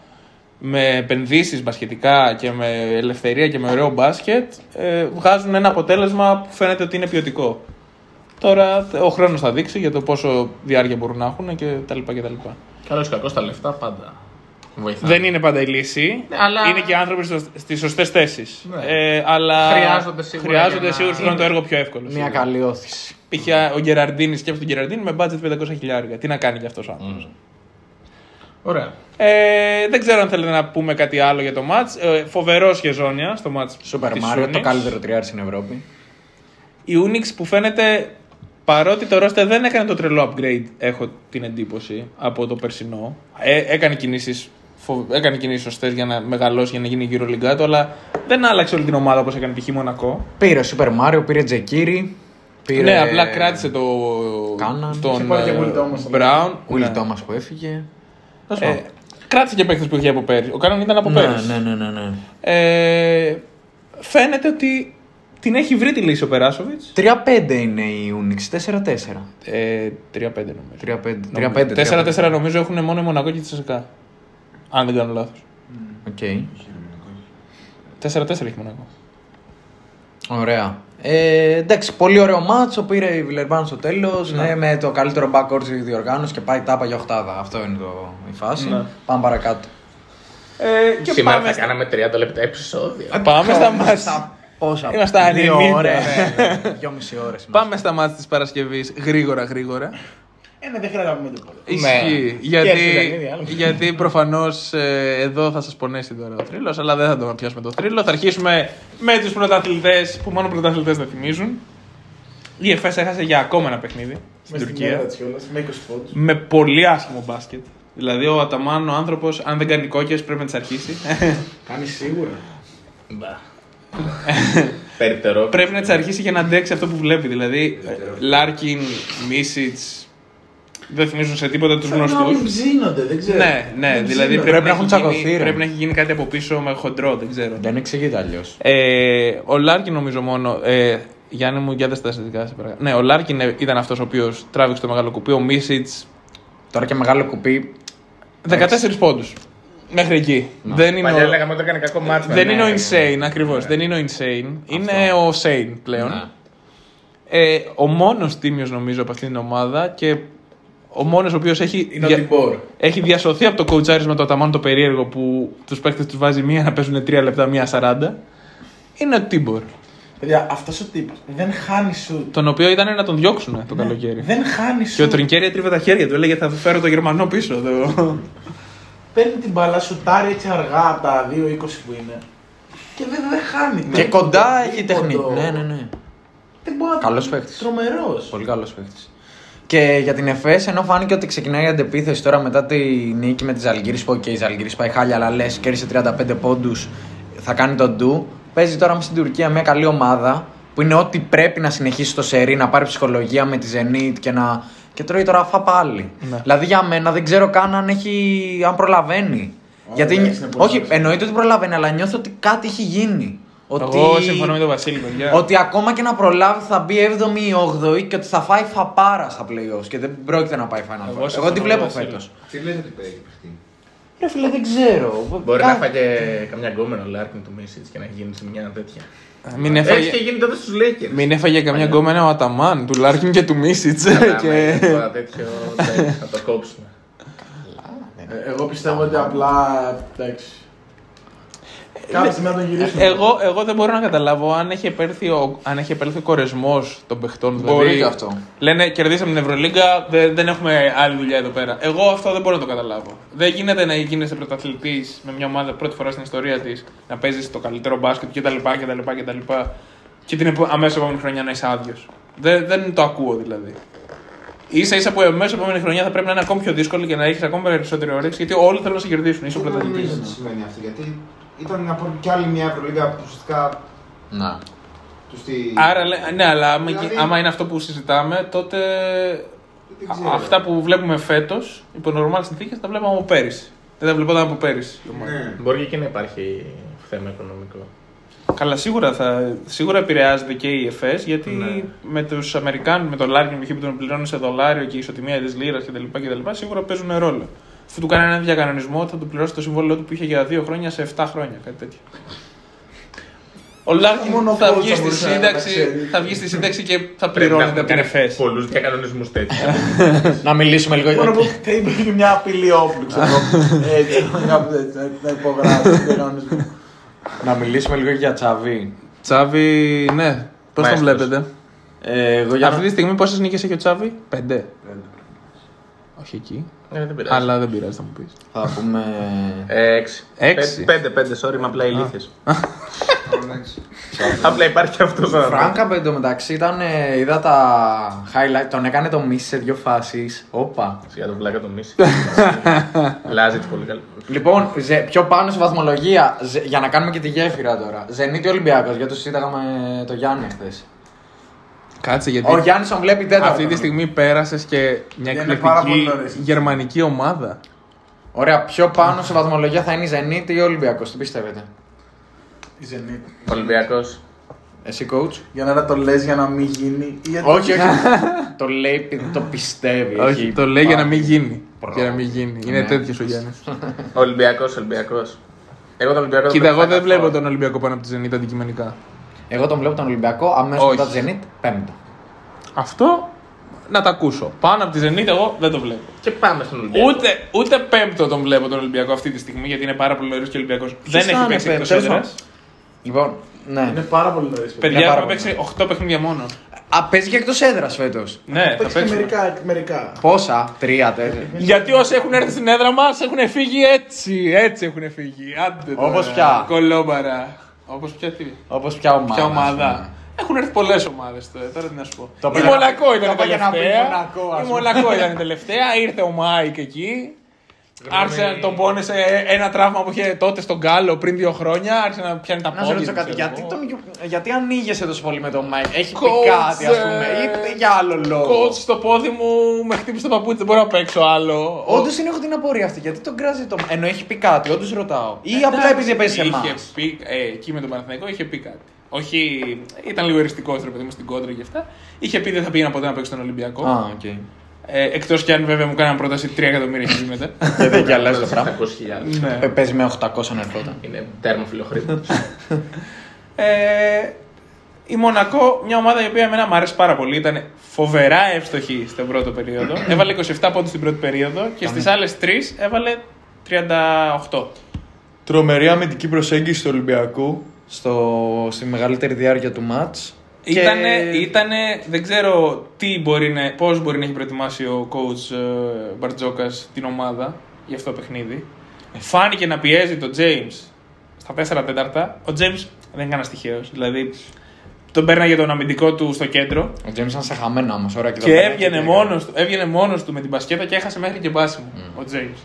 με επενδύσεις μπασκετικά και με ελευθερία και με ωραίο μπάσκετ ε, βγάζουν ένα αποτέλεσμα που φαίνεται ότι είναι ποιοτικό. Τώρα ο χρόνος θα δείξει για το πόσο διάρκεια μπορούν να έχουν και τα λοιπά και τα λοιπά. Καλό ή κακό τα λεφτά πάντα βοηθάνε. Δεν είναι πάντα η λύση. Ναι, αλλά- Είναι και άνθρωποι στις σωστές θέσεις. Ναι. Ε, αλλά Χρειάζονται σίγουρα χρειάζονται για να- σίγουρα να κάνουν το έργο πιο εύκολο. Μια σίγουρα. καλή όθηση. Π.χ. ο Γκεραρντίνη σκέφτεται τον Γκεραρντίνη με budget 500 χιλιάρικα. Τι να κάνει κι αυτός ο άνθρωπος. Ωραία. Ε, δεν ξέρω αν θέλετε να πούμε κάτι άλλο για το match. Ε, Φοβερό σχεζόνια στο match. Super της Mario, το Unix. καλύτερο τριάρι στην Ευρώπη. Η Unix που φαίνεται παρότι το roster δεν έκανε το τρελό upgrade, έχω την εντύπωση από το περσινό. Ε, έκανε κινήσεις φο- Έκανε κινήσεις σωστές για να μεγαλώσει, για να γίνει γύρω λιγκάτο, αλλά δεν άλλαξε όλη την ομάδα όπως έκανε π.χ. Μονακό. Πήρε Super Mario, πήρε Τζεκίρι. Πήρε... Ναι, απλά κράτησε το, Κάναν. τον Είχε πάρει και ε, Will Thomas. Brown. Will Ναι. Thomas που έφυγε. Ε, κράτησε και παίκτες που είχε από πέρυσι. Ο Κάναν ήταν από Ναι, πέρυσι. ναι, ναι, ναι, ναι. Ε, φαίνεται ότι την έχει βρει τη λύση ο Περάσοβιτς. 3-5 είναι η UNICS, 4-4. Ε, 3-5 νομίζω. 3-5. 4-4 νομίζω έχουν μόνο η Μονακό και η Τσεσεκά. Αν δεν κάνω λάθος. Οκ. 4-4 έχει Μονακό. Ωραία. Ε, εντάξει, πολύ ωραίο μάτσο. Πήρε η Βιλερμπάν στο τέλος. Ναι. με το καλύτερο backcourt στη διοργάνωση και πάει τάπα για οχτάδα. Αυτό είναι το, η φάση. Ναι. Πάμε παρακάτω. Ε, και Σήμερα πάμε, θα στα... κάναμε 30 λεπτά επεισόδιο. πάμε στα μάτς. Πόσα. Είμαστε στα Δύο 90. ώρες. Δυόμιση ώρες. Πάμε στα μάτς της Παρασκευής γρήγορα γρήγορα. Ε, ναι, δεν χρειάζεται να πούμε τίποτα. Ισχύει. Και Γιατί, έρθει το παιχνίδι, άλλο. γιατί προφανώς ε, εδώ θα σας πονέσει τώρα ο θρύλος, αλλά δεν θα τον πιάσουμε το θρύλο. Θα αρχίσουμε με τους πρωταθλητές που μόνο πρωταθλητές δεν θυμίζουν. Η ΕΦΕΣ έχασε για ακόμα ένα παιχνίδι στην Μες στην Τουρκία. έδρα της κιόλας, με 20 πόντους. Με πολύ άσχημο μπάσκετ. Δηλαδή ο Αταμάν, ο άνθρωπος, αν δεν κάνει κόκκες, πρέπει να τις αρχίσει. Κάνει σίγουρα. Περιπτερό. πρέπει να τι αρχίσει για να αντέξει αυτό που βλέπει. Δηλαδή, Λάρκιν, Μίσιτς. Δεν θυμίζουν σε τίποτα τους Πρέπει να γνωστούς. μην ψήνονται, δεν ξέρω. Ναι, ναι, Δεν δηλαδή ψήνονται. πρέπει, να έχουν έχει γίνει- τσακωθεί, ρε. πρέπει να έχει γίνει κάτι από πίσω με χοντρό, δεν ξέρω. Δεν εξηγείται αλλιώς. Ε, ο Λάρκιν νομίζω μόνο. Ε, Γιάννη μου, για δες τα στατιστικά, σε παρακαλώ. Ναι, ο Λάρκιν ε, ήταν αυτός ο οποίος τράβηξε το μεγάλο κουπί. Ο Μίσιτς Τώρα και μεγάλο κουπί. 14 πόντους. Μέχρι εκεί. Δεν είναι Παλιά ο... λέγαμε ότι έκανε κακό ματς. Δεν ναι, είναι ο ναι. insane, ακριβώς. Δεν είναι ο insane. Είναι ο sane πλέον. Ε, ο μόνος τίμιος νομίζω από αυτήν την ομάδα και ο μόνος ο οποίος έχει, Είναι ο δια- Τιμπόρ. έχει διασωθεί από το κοουτσάρισμα το αταμάν το περίεργο που τους παίκτες τους βάζει μία να παίζουν 3 λεπτά, μία 40. Είναι ο Τίμπορ. Παιδιά, αυτός ο τύπος δεν χάνει σου. Τον οποίο ήταν να τον διώξουν το καλοκαίρι. Δεν χάνει σου. Και ο Τρινκέρι έτριβε τα χέρια του. Έλεγε θα φέρω το Γερμανό πίσω. Το... Παίρνει την μπάλα, σουτάρει έτσι αργά από τα 2-20 που είναι. Και δεν, δεν χάνει. Και Με κοντά τίποτα, έχει τίποτα. τεχνική. Ναι, ναι, ναι. Δεν μπορεί να Καλός παίκτης. Τρομερός. Πολύ καλός παίχτη. Και για την ΕΦΕΣ, ενώ φάνηκε ότι ξεκινάει η αντεπίθεση τώρα μετά τη νίκη με τη Ζαλγκύρη, που και η Ζαλγκύρη πάει χάλια, αλλά λες, κέρδισε 35 πόντους, θα κάνει τον ντου. Παίζει τώρα με στην Τουρκία μια καλή ομάδα που είναι ό,τι πρέπει να συνεχίσει το σερί, να πάρει ψυχολογία με τη Zenit και να. Και τρώει τώρα αφά πάλι. Ναι. Δηλαδή για μένα δεν ξέρω καν αν, έχει, αν προλαβαίνει. Γιατί εντάξει, είναι πολύ όχι, δύσκολο. εννοείται ότι προλαβαίνει, αλλά νιώθω ότι κάτι έχει γίνει. Ότι... Εγώ συμφωνώ με τον Βασίλη, παιδιά. Ότι ακόμα και να προλάβει θα μπει 7η ή 8η και ότι θα φάει φαπάρα στα playoffs και δεν πρόκειται να πάει Final Εγώ Four. συμφωνώ Εγώ τη με βλέπω τον Βασίλη. φέτος. Τι λέτε ότι παίζει παιχνίδι. Ρε φίλε, δεν ξέρω. Μπορεί Κα- να φάγε καμιά γκόμενα ο Λάρκιν του Μίσιτς και να έχει γίνει σε μια τέτοια. Μην Έτσι έφαγε, και γίνει τότε στους Lakers. μην έφαγε καμιά γκόμενα ο Αταμάν του Λάρκιν και του Μίσιτς. Καλά, άμα και... είναι τώρα τέτοιο, εντάξει, θα το κόψουμε. Ε, Εγώ πιστεύω ότι απλά. Εντάξει. Κάποια στιγμή να τον γυρίσουμε. Εγώ, εγώ δεν μπορώ να καταλάβω αν έχει επέλθει ο, αν έχει επέλθει ο κορεσμός των παιχτών. Μπορεί δηλαδή, και αυτό. Λένε κερδίσαμε την Ευρωλίγκα, δεν, δεν έχουμε άλλη δουλειά εδώ πέρα. Εγώ αυτό δεν μπορώ να το καταλάβω. Δεν γίνεται να γίνεσαι πρωταθλητής με μια ομάδα πρώτη φορά στην ιστορία της, να παίζεις το καλύτερο μπάσκετ κτλ. κτλ, κτλ και την αμέσως επόμενη χρονιά να είσαι άδειος. Δεν, δεν το ακούω δηλαδή. σα ίσα που αμέσως επόμενη χρονιά θα πρέπει να είναι ακόμη πιο δύσκολη και να έχεις ακόμη περισσότερη όρεξη γιατί όλοι θέλουν να σε κερδίσουν. Είσαι ο Δεν πρωταθλητής. νομίζω ότι σημαίνει αυτό γιατί ήταν να πω κι άλλη μια Ευρωλίγα που ουσιαστικά Να. τους τη. Άρα, λέ- ναι, αλλά άμα, Δηλαδή- άμα είναι αυτό που συζητάμε, τότε Δεν α- ξέρω. αυτά που βλέπουμε φέτος, υπό νορμάλ συνθήκες, τα βλέπαμε από πέρυσι. Δεν τα βλεπόταν από πέρυσι. η ομάδα. Ναι. Μπορεί και εκεί να υπάρχει θέμα οικονομικό. Καλά, σίγουρα, θα, σίγουρα επηρεάζεται και η ΕΦΕΣ γιατί Ναι. με τους Αμερικάνους, με τον Λάρκιν που τον πληρώνει σε δολάριο και η ισοτιμία της λίρας κτλ, κτλ. Σίγουρα παίζουν ρόλο. Αφού του κάνει ένα διακανονισμό, θα του πληρώσει το συμβόλαιο του που είχε για δύο χρόνια σε 7 χρόνια, κάτι τέτοιο. Ο Λάρκιν Μόνο θα coach βγει, θα στη μπορούσε να σύνταξη, τα ξέρει. θα βγει στη σύνταξη και θα Πρέπει να πληρώνεται έχουμε από την κάνει ΕΦΕΣ. πολλούς διακανονισμούς τέτοιους. Να μιλήσουμε λίγο Μόνο για. που θα υπήρχε μια απειλή όπλου, ξέρω εγώ. Έτσι, κάπου έτσι, να- να υπογράψει τον κανονισμό. να μιλήσουμε λίγο για Τσαβί. Τσάβη, ναι. Πώς τον Μαέστρος. βλέπετε; Ε, εγώ για Αυτή να... τη στιγμή πόσες νίκες έχει ο Τσάβη, Πέντε. Όχι εκεί. Ε, δεν πειράζει. Αλλά δεν πειράζει, θα μου πεις. Θα πούμε. Ε, Έξι. Έξι. Πέντε, πέντε, sorry, είμαι απλά ηλίθιο. Απλά υπάρχει και αυτό. Φράγκα εντωμεταξύ ήταν. ε, Είδα τα highlight. Τον έκανε το μίση σε δύο φάσεις. Όπα. Για τον πλάκα το μίση. Λάζει πολύ καλό. Λοιπόν, ζε, πιο πάνω σε βαθμολογία, ζε, για να κάνουμε και τη γέφυρα τώρα. Ζενίτη Ολυμπιακός, γιατί το συζήταγαμε το Γιάννη χθες. Κάτσε γιατί. Ο Γιάννης τον βλέπει τέταρτο. Αυτή τη στιγμή πέρασες και μια Είναι πάρα πολύ εκπληκτική νωρίς. γερμανική ομάδα. Ωραία, πιο πάνω σε βαθμολογία θα είναι η Ζενίτη ή ο Ολυμπιακός. Τι πιστεύετε; Η Zenit. Ολυμπιακός. Εσύ, coach; Για να το λες για να μην γίνει. ή γιατί- όχι, όχι. το λέει επειδή το πιστεύει. Όχι, έχει το λέει για να πάρει. μην γίνει. Προ- Για να μην γίνει. Είναι Ναι. τέτοιος ο Γιάννης. Ολυμπιακός, Ολυμπιακός. Εγώ τον Ολυμπιακό. Κοίτα, τον εγώ δεν πέτυχα βλέπω καθόλου. τον Ολυμπιακό πάνω από τη Zenit αντικειμενικά. Εγώ τον βλέπω τον Ολυμπιακό αμέσως Όχι. μετά τη Zenit πέμπτο. Αυτό να τα ακούσω. Πάνω από τη Zenit εγώ δεν το βλέπω. Και πάμε στον Ολυμπιακό. Ούτε, ούτε πέμπτο τον βλέπω τον Ολυμπιακό αυτή τη στιγμή γιατί είναι πάρα πολύ νωρίς και ο Ολυμπιακός δεν θα έχει είναι παίξει πέμπτο, εκτός τέλος έδρας. πάντων. Λοιπόν, ναι. Είναι πάρα πολύ νωρίς. Παιδιά, πάρα έχουμε πολύ παίξει 8 παιχνίδια μόνο. Α, παίζει και εκτός έδρας φέτος. Ναι, θα Παίξει και παίξουμε. μερικά. μερικά. Πόσα, τρία, τέσσερα. Γιατί όσοι έχουν έρθει στην έδρα μας έχουν φύγει έτσι. Έτσι έχουν φύγει. Άντε τώρα. Όπως ποια; Κολόμπαρα. Όπως ποια τι. Όπως ποια ομάδα. Ποια ας πούμε. ομάδα. Έχουν έρθει πολλές ομάδες τώρα, τώρα τι να σου πω. Το η πήγα- Μονακό ήταν το η πήγα να πει τελευταία. Μονακό, ας Η πούμε. Μονακό ήταν η τελευταία. Ήρθε ο Μάικ εκεί. Άρχισε να τον πόνεσε ένα τραύμα που είχε τότε στον Γκάλο πριν δύο χρόνια. Άρχισε να πιάνει τα Να σε πόδια. ρωτήσω του, κάτι, ξέρω γιατί, εγώ. τον, γιατί ανοίγεσαι τόσο πολύ με τον Μάικ, έχει πει Coach, κάτι ας πούμε, ε, ή για άλλο λόγο; Coach στο πόδι μου με χτύπησε το παπούτσι, δεν μπορώ να παίξω άλλο. Όντως είναι έχω την απορία αυτή, γιατί τον κράζει το. Ενώ έχει πει κάτι, όντως ρωτάω. Ή απλά επειδή παίζει σε εμάς. Είχε πει, ε, εκεί με τον Παναθηναϊκό είχε πει κάτι. Όχι, ήταν λίγο εριστικό ρε παιδί μου στην κόντρα και αυτά. Είχε πει δεν θα πήγαινα ποτέ να παίξω στον Ολυμπιακό. Α, οκ. Ε, Εκτός κι αν βέβαια μου κάναν πρόταση 3 εκατομμύρια χιλιόμετρα. Και δεν και αλλάζει το πράγμα. 700.000. ναι. Ε, Παίζει με 800 να ερχόταν. Είναι τέρμα φιλοχρήτη. Ε, η Μονακό, μια ομάδα η οποία εμένα μου αρέσει πάρα πολύ, ήταν φοβερά εύστοχη στον πρώτο περίοδο. Έβαλε 27 πόντους στην πρώτη περίοδο και στις άλλες 3 έβαλε 38. Τρομερή αμυντική προσέγγιση του Ολυμπιακού στο, στη μεγαλύτερη διάρκεια του μάτς. Και- Ήτανε, ήτανε, δεν ξέρω τι μπορεί να, πώς μπορεί να έχει προετοιμάσει ο coach ε, Μπαρτζόκας την ομάδα για αυτό το παιχνίδι. Φάνηκε να πιέζει τον James στα 4 τέταρτα. Ο James δεν είναι κανένας τυχαίος. Δηλαδή τον παίρναγε τον αμυντικό του στο κέντρο Ο Τζέμις ήταν σε χαμένα όμως, ωραία. και το πέρα έβγαινε και- μόνος του, έβγαινε μόνος του με την μπασκέτα και έχασε μέχρι και μπάσιμο ο James.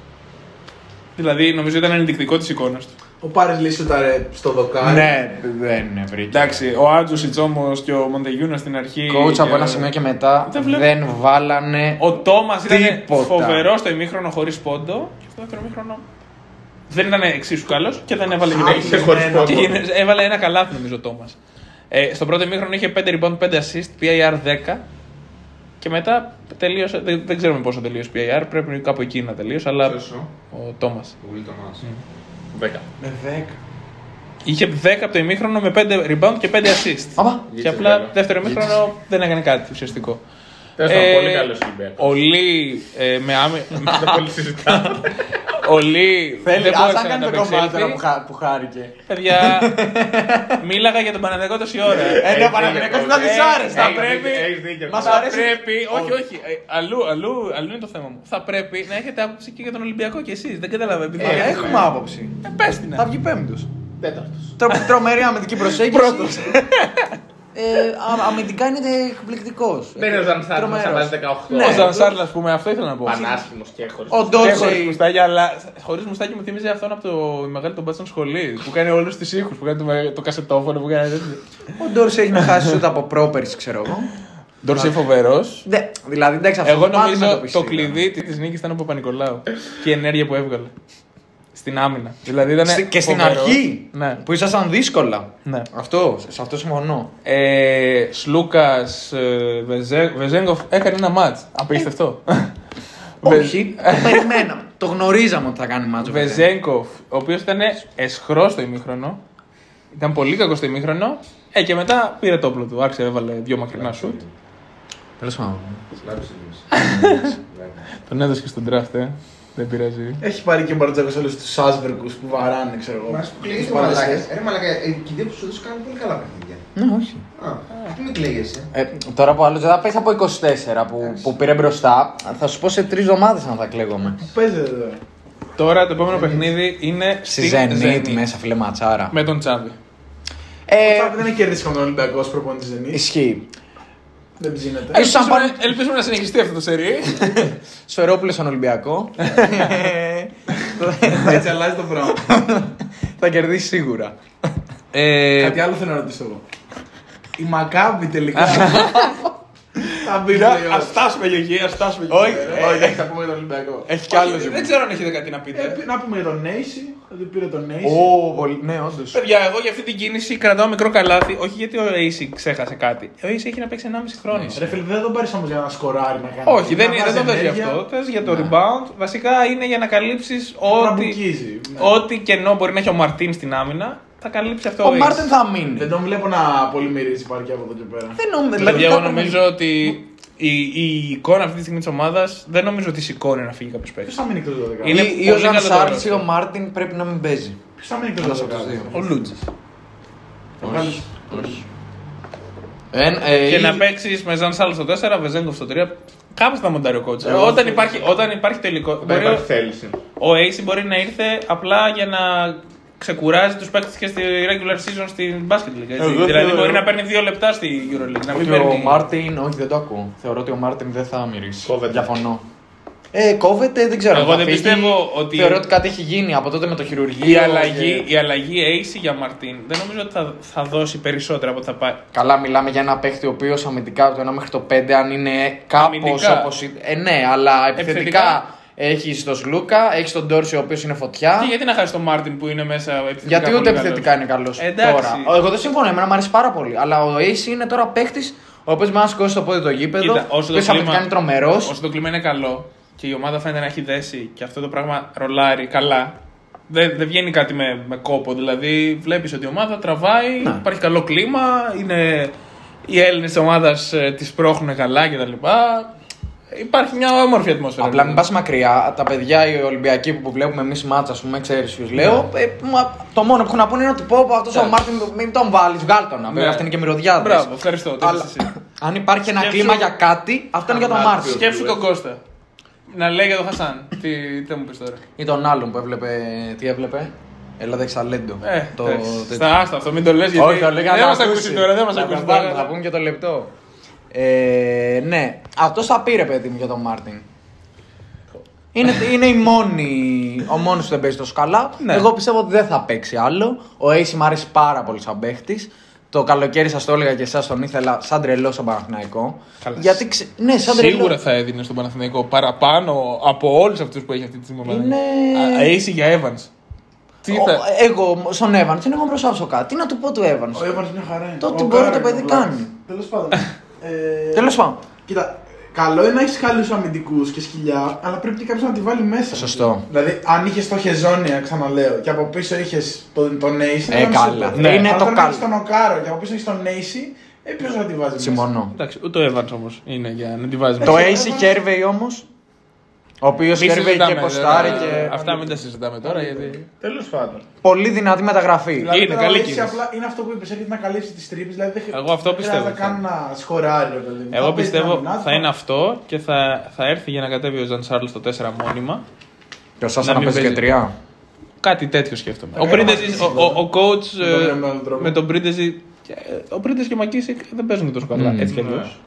Δηλαδή νομίζω ήταν ενδεικτικό της εικόνας του. Ο Πάρης λύσουταρε στο δοκάρι. Ναι, δεν βρήκε. Εντάξει, ο Άντζουσιτ όμω και ο Μοντεγιούνας στην αρχή. Κόουτσα από ένα σημείο και μετά δεν, δεν βάλανε. Ο Τόμας ήταν φοβερός στο ημίχρονο χωρίς πόντο και στο δεύτερο ημίχρονο δεν ήταν εξίσου καλός και δεν έβαλε ναι, και πόντο. Έβαλε ένα καλάθι νομίζω ο Τόμας. Ε, στο πρώτο ημίχρονο είχε 5 rebound, 5 assist, PIR 10. Και μετά τελείωσε. Δεν, δεν ξέρουμε πόσο τελείωσε PIR, πρέπει κάπου εκεί να τελείωσε, αλλά ο Τόμας. Ο Τόμα. Mm. 10. Με 10. Είχε 10 από το ημίχρονο με 5 rebound και 5 assist. Και απλά το δεύτερο ημίχρονο δεν έκανε κάτι ουσιαστικό. Τέλος πάντων, Ε, πολύ καλός Ολυμπιακό. Ο Λί ε, με άμυ... Δεν πολύ συζητάμε. Ο Λί Θέλει, δεν ας μπόρεσε αν να κάνει το ανταπεξέλθει. κομμάτι τώρα που, χα- που χάρηκε. Παιδιά, μίλαγα για τον Παναδιακό τόση ώρα. Ε, ναι, ο Παναθηναϊκός να της Ε, άρεσε. Θα Έχεις πρέπει. δίκιο, έχεις δίκιο. Μας Θα αρέσει. πρέπει. Όχι, όχι. ε, Αλλού, αλλού, αλλού είναι το θέμα μου. Θα πρέπει να έχετε άποψη και για τον Ολυμπιακό κι εσείς. Δεν κατάλαβα. Επειδή Ε, έχουμε άποψη. Ε, πες την. Θα βγει πέμπτος. Τέταρτος. Τρο- Τρομερή αμυντική προσέγγιση. Πρώτος. Ε, α- αμυντικά είναι εκπληκτικός. Δεν είναι ο Ζανσάρης που θα βάζει 18. Ναι. Ο Ζανσάρλ, ας πούμε, αυτό ήθελα να πω. Πανάσχημος και χωρίς. Ο Και χωρίς Ντόρσεϊ. μουστάκι, αλλά χωρίς μουστάκι μου θύμιζε αυτόν από το μεγάλο τον μπάτσον σχολή. Που κάνει όλους τους ήχους, που κάνει το, με- το κασετόφωνο, που κάνει τέτοιο. Ο Ντόρσεϊ έχει να χάσει ούτε από πρόπερση, ξέρω εγώ. Ντόρσεϊ φοβερός. Δε- Δηλαδή, εντάξει, αυτό Εγώ το πάντα νομίζω το το πιστεύω. κλειδί τη νίκης ήταν ο Παπα-Νικολάου. και η ενέργεια που έβγαλε. Στην άμυνα. Δηλαδή ήταν Στη- Και στην φοβερός. αρχή Ναι. που ήσασταν δύσκολα. ναι. Αυτό, σε αυτό συμφωνώ. Ε, Σλούκας, Βεζέγκοφ έκανε ένα ματ. Απίστευτο. Όχι, το περιμέναμε. Το γνωρίζαμε ότι θα κάνει μάτσο. Βεζέγκοφ, ο οποίος ήταν εσχρό στο ημίχρονο. Ήταν πολύ κακό στο ημίχρονο. Ε, και μετά πήρε το όπλο του. Άρχισε, έβαλε δύο μακρινά σουτ. Τέλο πάντων. Σλάβησε εμείς. Τον έδωσε και στον draft, ε. Δεν πειράζει. Έχει πάρει και ο Μπαρτζάκος όλους τους Σάσβερκους που βαράνε, ξέρω εγώ. Μας σου κλαίγεσαι Τους μαλάκα. παλαιστές. Ρε μαλάκα, ε, και οι δύο που σου έδωσαν κάνουν πολύ καλά παιχνίδια. Ναι, όχι. Α, τι με κλαίγεσαι; Ε, τώρα που άλλο δεν θα πέσει από 24 που, που πήρε μπροστά, θα σου πω σε τρεις εβδομάδες αν θα κλαίγομαι. Παίζετε εδώ. Τώρα; Το επόμενο παιχνίδι είναι Στη στη Zenit Zenit. μέσα, φίλε ματσάρα. Με τον Τσάβη. Ε, Τώρα δεν έχει κερδίσει με τον Ολυμπιακός ως προπονητής Ζενή. ισχύει. Δεν ψήνεται. Ίσως αν Ελπίζουμε, πάνε ελπίζουμε να συνεχιστεί αυτό το σερί. Σφερόπουλο στον Ολυμπιακό. Έτσι αλλάζει το πράγμα. θα κερδίσει σίγουρα. ε, Κάτι άλλο θέλω να ρωτήσω εγώ. Η Μακάμπη τελικά. Θα μπει ας play-off. φτάσουμε για εκεί, ας φτάσουμε Όχι. Ε, Όχι, θα πούμε για τον Ολυμπιακό. Έχει κι άλλο Δεν ξέρω αν έχετε κάτι να πείτε. Ε, Να πούμε για τον Νέισι, ότι πήρε τον Νέισι. Ω, πολύ- ναι, όντως. Παιδιά, εγώ για αυτή την κίνηση κρατάω μικρό καλάθι. Όχι γιατί ο Acy ξέχασε κάτι. Ο Acy έχει να παίξει 1,5 χρόνο. Ρε φίλε, δεν τον πάρεις όμως για να σκοράρει να κάνει. Όχι, δεν, Να δεν βάζει το παίζει ενέργεια, αυτό. Παίζει για το rebound. Βασικά είναι για να καλύψεις να ό,τι, τραμπουκίζει. Ναι. ό,τι κενό μπορεί να έχει ο Μαρτίν στην άμυνα. Θα καλύψει αυτό Ο Acy. Μάρτιν θα μείνει. Δεν τον βλέπω να πολυμυρίζει παρκέ από εδώ και πέρα. Δεν νομίζω. Δηλαδή, δηλαδή, εγώ θα- νομίζω ότι η, η εικόνα αυτή τη στιγμή της ομάδας δεν νομίζω ότι σηκώνει να φύγει κάποιος Ποιος παίκτη. θα μείνει εκτός του 12. Είναι Ή, ή ο πολύ Ζαν καλό το Σαρλ ή roster. ο Μάρτιν πρέπει να μην παίζει. Ποιος θα μείνει εκτός Ένας του από τους 12. δύο. Ο Λούντζης. Όχι. όχι. Ε, ε, Και ή- να παίξεις με Ζαν Σαρλ στο 4, Βεζέγκοφ στο 3. Κάπως θα μοντάρει ο coach. Εγώ όταν, αυτό- υπάρχει, όταν υπάρχει τελικό. Δεν μπορεί υπάρχει ο- θέληση. ο Acy μπορεί να ήρθε απλά για να ξεκουράζει τους παίκτες και στη regular season στην basket league. Έτσι. Εγώ δηλαδή θεωρώ- μπορεί να παίρνει δύο λεπτά στη EuroLeague. Να μην Ότι ο παίρνει. Μάρτιν, όχι δεν το ακούω. Θεωρώ ότι ο Μάρτιν δεν θα μυρίσει. Κόβεται. Διαφωνώ. Ε, κόβεται, δεν ξέρω. Εγώ αν θα δεν φύγει. πιστεύω ότι- Θεωρώ ότι κάτι έχει γίνει από τότε με το χειρουργείο. Η αλλαγή, και- η αλλαγή AC για Μαρτίν δεν νομίζω ότι θα, θα δώσει περισσότερα από ό,τι θα πάει. Καλά, μιλάμε για ένα παίχτη ο οποίος αμυντικά από το 1 μέχρι το 5, αν είναι κάπως Αμυντικά. όπω. Ε, ναι, αλλά επιθετικά, Επιθετικά. Έχεις τον Σλούκα, έχεις τον Ντόρση ο οποίος είναι φωτιά. Και γιατί να χάσεις τον Μάρτιν που είναι μέσα επιθετικά. Γιατί πολύ ούτε καλός; επιθετικά είναι καλός Εντάξει. τώρα. Ο- Εγώ δεν συμφωνώ, εμένα μου αρέσει πάρα πολύ. Αλλά ο Ace είναι τώρα παίχτη ο οποίος μπορεί να σηκώσει το πόδι το γήπεδο. Κοίτα, όσο το, οποίος αμυντικά κλίμα, είναι τρομερός. όσο το κλίμα είναι καλό και η ομάδα φαίνεται να έχει δέσει και αυτό το πράγμα ρολάρει καλά, δεν, δεν βγαίνει κάτι με, με κόπο. Δηλαδή, βλέπεις ότι η ομάδα τραβάει, Ναι. υπάρχει καλό κλίμα, είναι, οι Έλληνες της ομάδας τη πρόχνουν καλά κτλ. Υπάρχει μια όμορφη ατμόσφαιρα. Απλά μην πας μακριά. Τα παιδιά οι Ολυμπιακοί που βλέπουμε εμείς μάτσα, ας πούμε, ξέρεις ποιους λέω. ε, μα, το μόνο που έχουν να πούνε είναι ότι πω αυτός ο Ναι. Μάρτιν μην τον βάλεις, βγάλ τον. Ναι. Βέβαια, αυτή είναι και μυρωδιάδες. Μπράβο, ευχαριστώ. το Αλλά είπες εσύ. αν υπάρχει ένα Σκέψου- κλίμα για κάτι, αυτό είναι για τον Μάρτιν. Σκέψου τον Κώστα. Να λέει για τον Χασάν. τι, τι θα μου πεις τώρα. Ή τον άλλον που έβλεπε. Τι έβλεπε. Ελλάδα έχει ταλέντο. Ε, το, εντάξει. τέτοιο. Στα άστα αυτό, μην το λες γιατί Όχι, το λέγα δεν να μας ακούσει. ακούσει τώρα, δεν μας Θα ακούσει τα βάλουμε, τώρα. Θα πούμε και το λεπτό. Ε, ναι, αυτός θα πήρε παιδί μου για τον Μάρτιν. Είναι, είναι η μόνη, ο μόνος που δεν παίζει τόσο καλά. Ναι. Εγώ πιστεύω ότι δεν θα παίξει άλλο. Ο Acy μου αρέσει πάρα πολύ σαν παίχτης. Το καλοκαίρι σας το έλεγα και εσάς τον ήθελα σαν τρελό στον Παναθηναϊκό. Καλά, Γιατί ξε... Ναι, σαν τρελό. Σίγουρα θα έδινε στον Παναθηναϊκό παραπάνω από όλους αυτούς που έχει αυτή τη στιγμή. ο Είναι- Παναθηναϊκός. Α, Ace για Evans. Τι Ο- θα... εγώ στον Evans είναι εγώ μπροστά από κάτι. Τι να του πω του Evans; Ο Εύαν μια χαρά είναι. Το Ο τι μπορεί Κάρακ το παιδί είναι βλάκας. κάνει. Τέλος πάντων. Ε, Τέλος πάντων. Κοίτα, Καλό είναι να έχεις καλούς αμυντικούς και σκυλιά, αλλά πρέπει και κάποιος να τη βάλει μέσα. Σωστό. Δηλαδή, αν είχες το Χεζόνια, ξαναλέω, και από πίσω είχες τον, τον Νέισι. Ε, καλά. Ναι. Είναι Αν το τον καλό. έχεις τον Οκάρο και από πίσω έχεις τον Νέισι, ε, ποιος θα τη βάζει μέσα; Συμφωνώ. Εντάξει, ούτε ο Evans όμως είναι για να τη βάζει. Το μέσα. AC Χέρβεϊ όμως. Ο οποίος Μην Χέρβεϊ συζητάμε, και ποστάρει δεν- και. Αυτά μην τα συζητάμε τώρα γιατί. Τέλος πάντων. Πολύ δυνατή μεταγραφή. Δηλαδή, Είναι τώρα καλή ο Νέισι κίνηση. απλά είναι αυτό που είπες, έρχεται να καλύψει τις τρύπες. Δηλαδή, δεν Εγώ αυτό δεν χρειάζεται πιστεύω. να κάνεις να σκοράρει. ρε παιδί μου. Εγώ Θα παίζεις την πιστεύω αμυνά, θα είναι αυτό και θα, θα έρθει για να κατέβει ο Ζαν Σάρλς στο 4 μόνιμα. Και ο Σάσα Να να μην παίζει και παίζει. τρία. Κάτι τέτοιο σκέφτομαι. Θα Ο, κάνω Πρίντεζι- Μακίσικ, ο, ο, ο coach Με τον ε, γραμμένο τρόπο. με τον Πρίντεζι. Ο Πρίντεζι και ο Μακίσικ δεν παίζουν και τόσο καλά. Μμμ. Έτσι κι αλλιώς.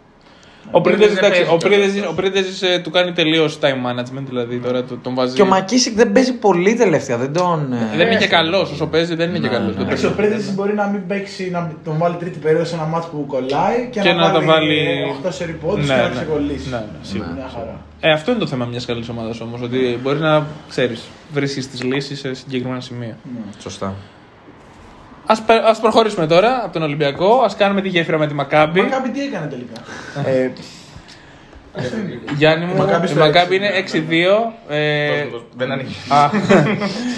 Ναι. Ο Πρίντεζι δεν εντάξει, παίζει ο τόσο. Πρίντεζι- ο Πρίντεζι ε, του κάνει τελείως time management, δηλαδή τώρα το- τον βάζει. Και ο Μακίσικ δεν παίζει πολύ τελευταία. Δεν τον. ε, Δεν είναι και καλός. Όσο παίζει δεν είναι και Ναι, καλός. ναι. Εντάξει, ο Πρέντεση μπορεί να μην παίξει, να τον βάλει τρίτη περίοδο σε ένα μάτσο που κολλάει και, Και να τα βάλει- 8 σερι πόντους Ναι, και να ναι. ξεκολλήσει. Ναι, ναι, σίγουρα. Μια χαρά. Ε, αυτό είναι το θέμα μιας καλής ομάδας όμως. Ότι μπορεί να ξέρεις, βρίσκεις τις λύσεις σε συγκεκριμένα σημεία. Σωστά. Α ας προχωρήσουμε τώρα από τον Ολυμπιακό. Α κάνουμε τη γέφυρα με τη Μακάμπη. Μα κάποιοι τι έκανε τελικά; Ε, Γιάννη μου, Η Μακάμπη η στο Μακάμπη έξι. είναι 6-2. Ε, Δώσ' μου, Δεν ανοίγει. α,